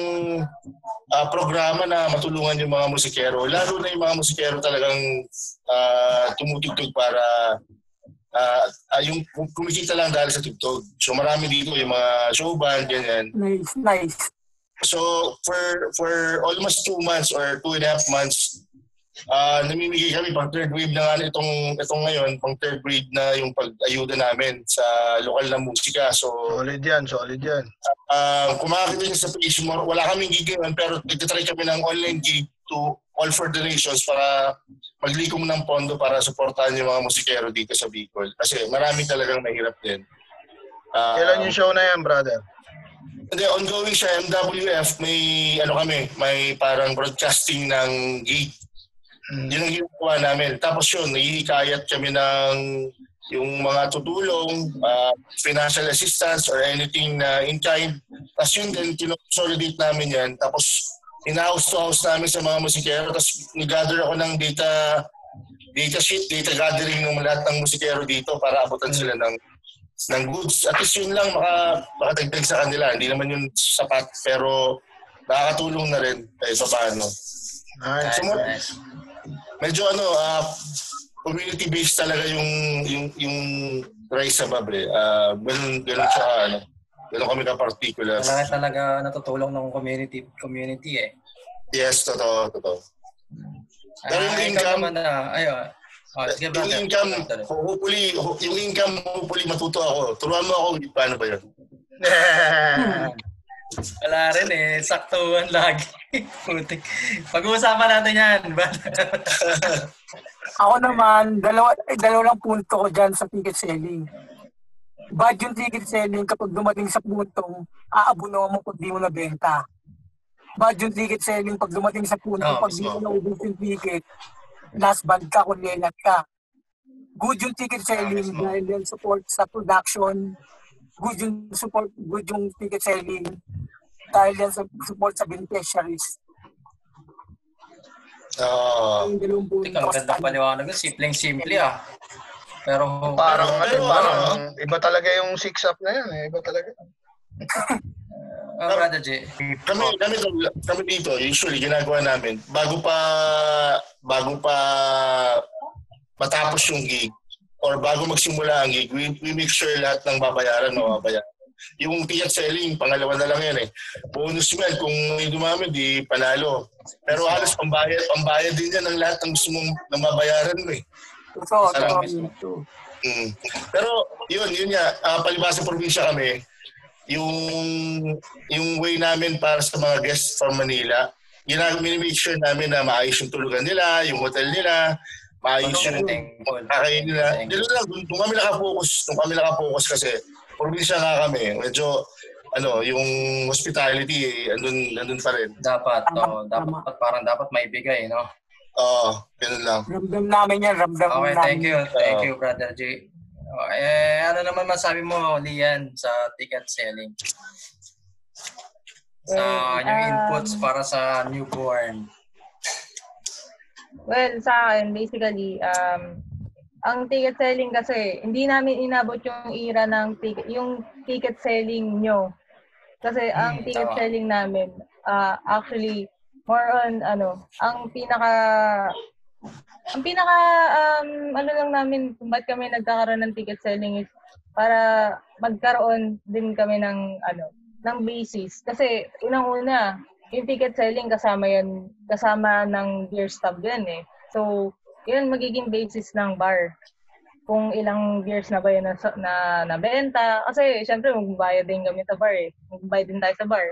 ah, programa na matulungan yung mga musikero. Lalo na yung mga musikero talagang ah, tumutugtog para ah, ah, yung kum- kumikita lang dahil sa tugtog. So marami dito yung mga show band, ganyan. Nice, nice. So for for almost two months or two and a half months, Ah, namimigay kami pang third wave na nga na itong itong ngayon, pang third wave na yung pag-ayuda namin sa lokal na musika. So, Solid yan, solid yan. ah kung makakita sa page mo, wala kaming gig ngayon, pero nagtitry kami ng online gig to all for donations para maglikom ng pondo para suportahan yung mga musikero dito sa Bicol. Kasi marami talagang mahirap din. Ah, Kailan yung show na yan, brother? Hindi, ongoing siya, MWF, may ano kami, may parang broadcasting ng gig. Yun ang ginagawa namin. Tapos yun, nahihikayat kami ng yung mga tutulong, ah, financial assistance or anything na in kind. Tapos yun din, kinoconsolidate namin yan. Tapos in-house to house namin sa mga musikero. Tapos nag-gather ako ng data data sheet, data gathering ng lahat ng musikero dito para abutan sila ng ng goods. At least yun lang maka, makatagdag sa kanila. Hindi naman yun sapat pero nakakatulong na rin kahit pa paano. Nice. So, mo- medyo ano, ah, community-based talaga yung yung yung Rise Above eh. Ah, ganun, ganun siya, ano, ganun kami ka-particular. Malaki talaga natutulong ng community community eh. Yes, totoo, totoo. Pero yung Ah, income, naman na, ayun. Oh, sige, yung brother. income, hopefully, ho- yung income, hopefully matuto ako. Turuan mo ako, paano ba yun? Wala rin eh. Saktuhan lagi. Putik. Pag-uusapan natin yan. Ako naman, dalawa, eh, dalawa lang punto ko dyan sa ticket selling. Bad yung ticket selling kapag dumating sa puntong aabuno mo pag di mo nabenta. Bad yung ticket selling pag dumating sa puntong Oo, pag di mo naubos yung ticket, last band ka, kulelat ka. Good yung ticket selling dahil yan support sa production. Good yung support, good yung ticket selling dahil yan sa support sa beneficiaries. Ah, dalawang punto. Ikaw, magandang paliwanag. Simpleng-simple ah. Pero, Parang, ano, parang, ano, iba talaga yung six-up na yan. Eh. Iba talaga. ah, Brother J. kami, kami, kami dito, usually ginagawa namin, bago pa, bago pa matapos yung gig, or bago magsimula ang gig, we, we make sure lahat ng babayaran, mababayaran. Yung ticket selling, pangalawa na lang yan eh. Bonus mo yan, kung may dumami, di panalo. Pero halos pambayad, pambayad din yan ng lahat ng gusto mong ng mabayaran mo eh. Totoo, totoo. Mm. Pero yun, yun nga, uh, palibasa probinsya kami, yung yung way namin para sa mga guests from Manila, ginagawa, sure namin na maayos yung tulugan nila, yung hotel nila, maayos yung kakain nila. Dito lang, dun, dun kami nakafocus, dun kami nakafocus kasi probinsya nga kami, medyo ano, yung hospitality, eh, andun, andun pa rin. Dapat, oh, dapat, parang dapat maibigay, no? Oo, ganun lang. Ramdam namin yan, ramdam Okay, namin. thank you. Thank you, Brother J. Oh, eh, ano naman masabi mo, Lian, sa ticket selling? Sa Well, yung um, inputs para sa newborn. Well, sa akin, basically, um, ang ticket selling kasi, hindi namin inabot yung era ng ticket, yung ticket selling nyo. Kasi ang Hmm, ticket tama. selling namin, ah, actually, more on, ano, ang pinaka, ang pinaka, um, ano lang namin, kung ba't kami nagkakaroon ng ticket selling is para magkaroon din kami ng, ano, ng basis. Kasi, unang-una, yung ticket selling kasama yan, kasama ng beer stub yan eh. So, yun magiging basis ng bar. Kung ilang beers na ba yun na, na nabenta. Kasi, syempre, magbabayad din kami sa bar eh. Magbabayad din tayo sa bar.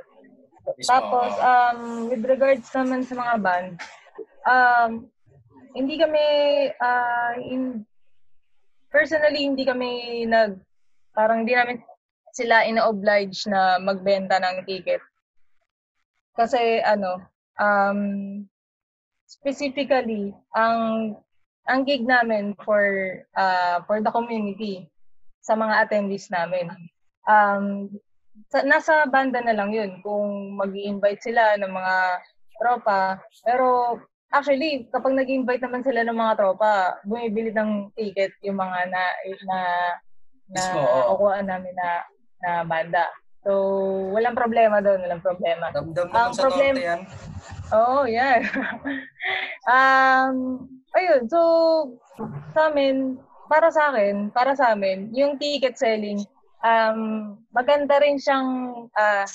Tapos, um, with regards naman sa mga band, um, hindi kami, uh, in, personally, hindi kami nag, parang hindi namin sila ina-oblige na magbenta ng ticket. Kasi, ano, um, specifically, ang ang gig namin for uh, for the community sa mga attendees namin. Um, sa, nasa banda na lang yun kung mag invite sila ng mga tropa. Pero actually, kapag nag invite naman sila ng mga tropa, bumibili ng ticket yung mga na na na kukuhaan namin na na banda. So, walang problema doon, walang problema. Damdam Ang naman sa problem- norte yan. Oh, yan. um, ayun, so, sa amin, para sa akin, para sa amin, yung ticket selling, um, maganda rin siyang, ah,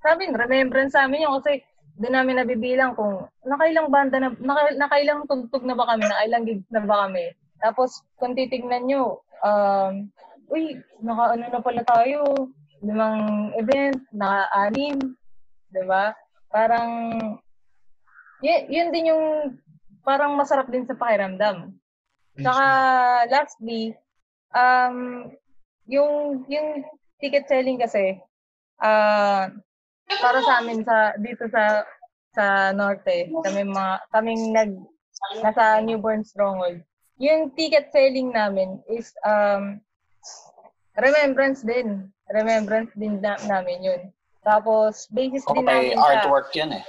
sa amin, remembrance sa amin yun kasi doon namin nabibilang kung nakailang banda na, naka, nakailang tugtog na ba kami, nakailang gigs na ba kami. Tapos, kung titignan nyo, um, uy, naka ano na pala tayo, limang event, naka-anim, di ba? Parang, yun, yun din yung parang masarap din sa pakiramdam. Saka, lastly, um, yung, yung ticket selling kasi, ah, para sa amin sa dito sa sa norte, kami mga kaming nag nasa Newborn Stronghold. Yung ticket selling namin is um remembrance din. Remembrance din na, namin yun. Tapos basis Ako din namin sa artwork yan eh.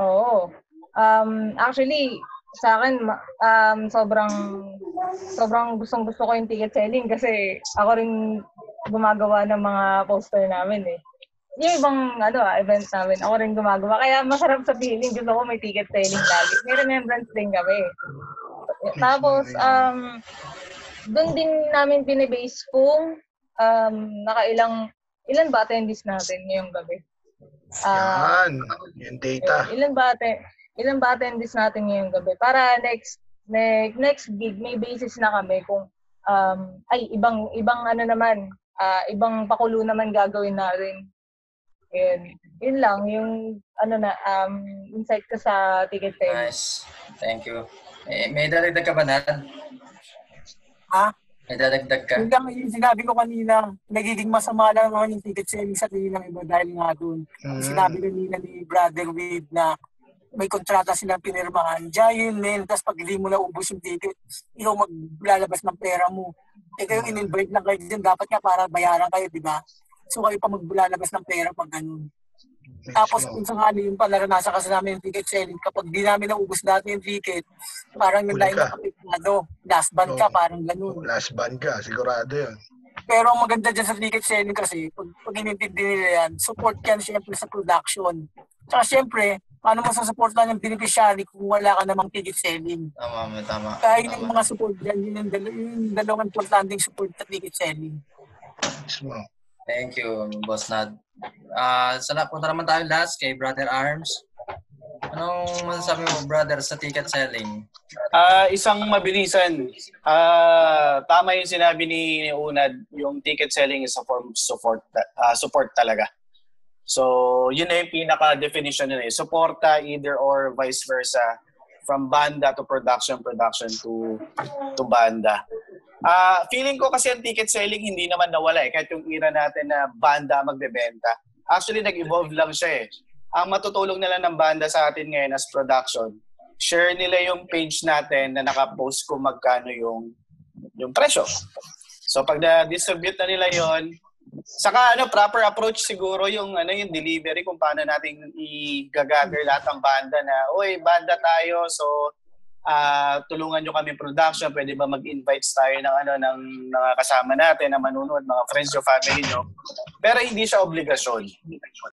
Oo. Um, actually, sa akin, um, sobrang, sobrang gustong gusto ko yung ticket selling kasi ako rin gumagawa ng mga poster namin eh. Yung ibang ano, ah, event namin, ako rin gumagawa. Kaya masarap sa feeling, gusto ko may ticket selling lagi. May remembrance din kami. Tapos, um, doon din namin pinibase kung um, nakailang, ilan ba attendees natin ngayong gabi? Ah, Yan. Yung data. eh, ilan ba ate, ilan ba attendees natin ngayong gabi? Para next next next gig may basis na kami kung um ay ibang ibang ano naman, ah, ibang pakulo naman gagawin natin. Yun. Yun lang yung ano na um insight ko sa ticket sale. Nice. Thank you. Eh, may dadagdag ka ba, Nad? Ha? May dadagdag ka? Yung lang yung sinabi ko kanina, nagiging masama lang naman yung ticket selling sa tingin ng iba dahil nga doon. Mm. Sinabi kanina ni Brother Wade na may kontrata silang pinirmahan. Yun, men. Tapos pag hindi mo naubos yung ticket, ikaw maglalabas ng pera mo. Eh kayo in-invite lang kayo dyan. Dapat nga para bayaran kayo, di ba? So kayo pa maglalabas ng pera pag ganun. Tapos kung sakali yung pala nasa kasi namin yung ticket selling, kapag di namin naubos lahat yung ticket, parang yung line na kapitlado. Last band ka, parang ganun. Last band ka, sigurado yun. Pero ang maganda dyan sa ticket selling kasi, pag, pag inintindi nila yan, support yan syempre sa production. Tsaka syempre, paano mo sa-support lang yung beneficiary kung wala ka namang ticket selling? Tama, tama. tama. Kaya yun yung mga support dyan, yun yung, dal- yung dalawang importanteng support sa ticket selling. Thank you, Boss Nad. Ah, sana punta naman tayo last kay Brother Arms. Anong masasabi mo, brother, sa ticket selling? Ah, isang mabilisan. Ah, tama yung sinabi ni Unad, yung ticket selling is a form of support ah, support talaga. So, yun na yung pinaka-definition nila. eh. Suporta either or vice versa from banda to production, production to to banda. Ah, feeling ko kasi ang ticket selling hindi naman nawala eh. Kahit yung era natin na banda magbebenta. Actually, nag-evolve lang siya eh. Ang matutulong nila ng banda sa atin ngayon as production, share nila yung page natin na nakapost kung magkano yung yung presyo. So pag na-distribute na nila yon, saka ano proper approach siguro yung ano yung delivery kung paano natin i-gather lahat ng banda na, oy, banda tayo, so ah tulungan nyo kami production, pwede ba mag-invite tayo ng ano ng mga kasama natin na manunood, mga friends o family nyo. Pero hindi siya obligasyon.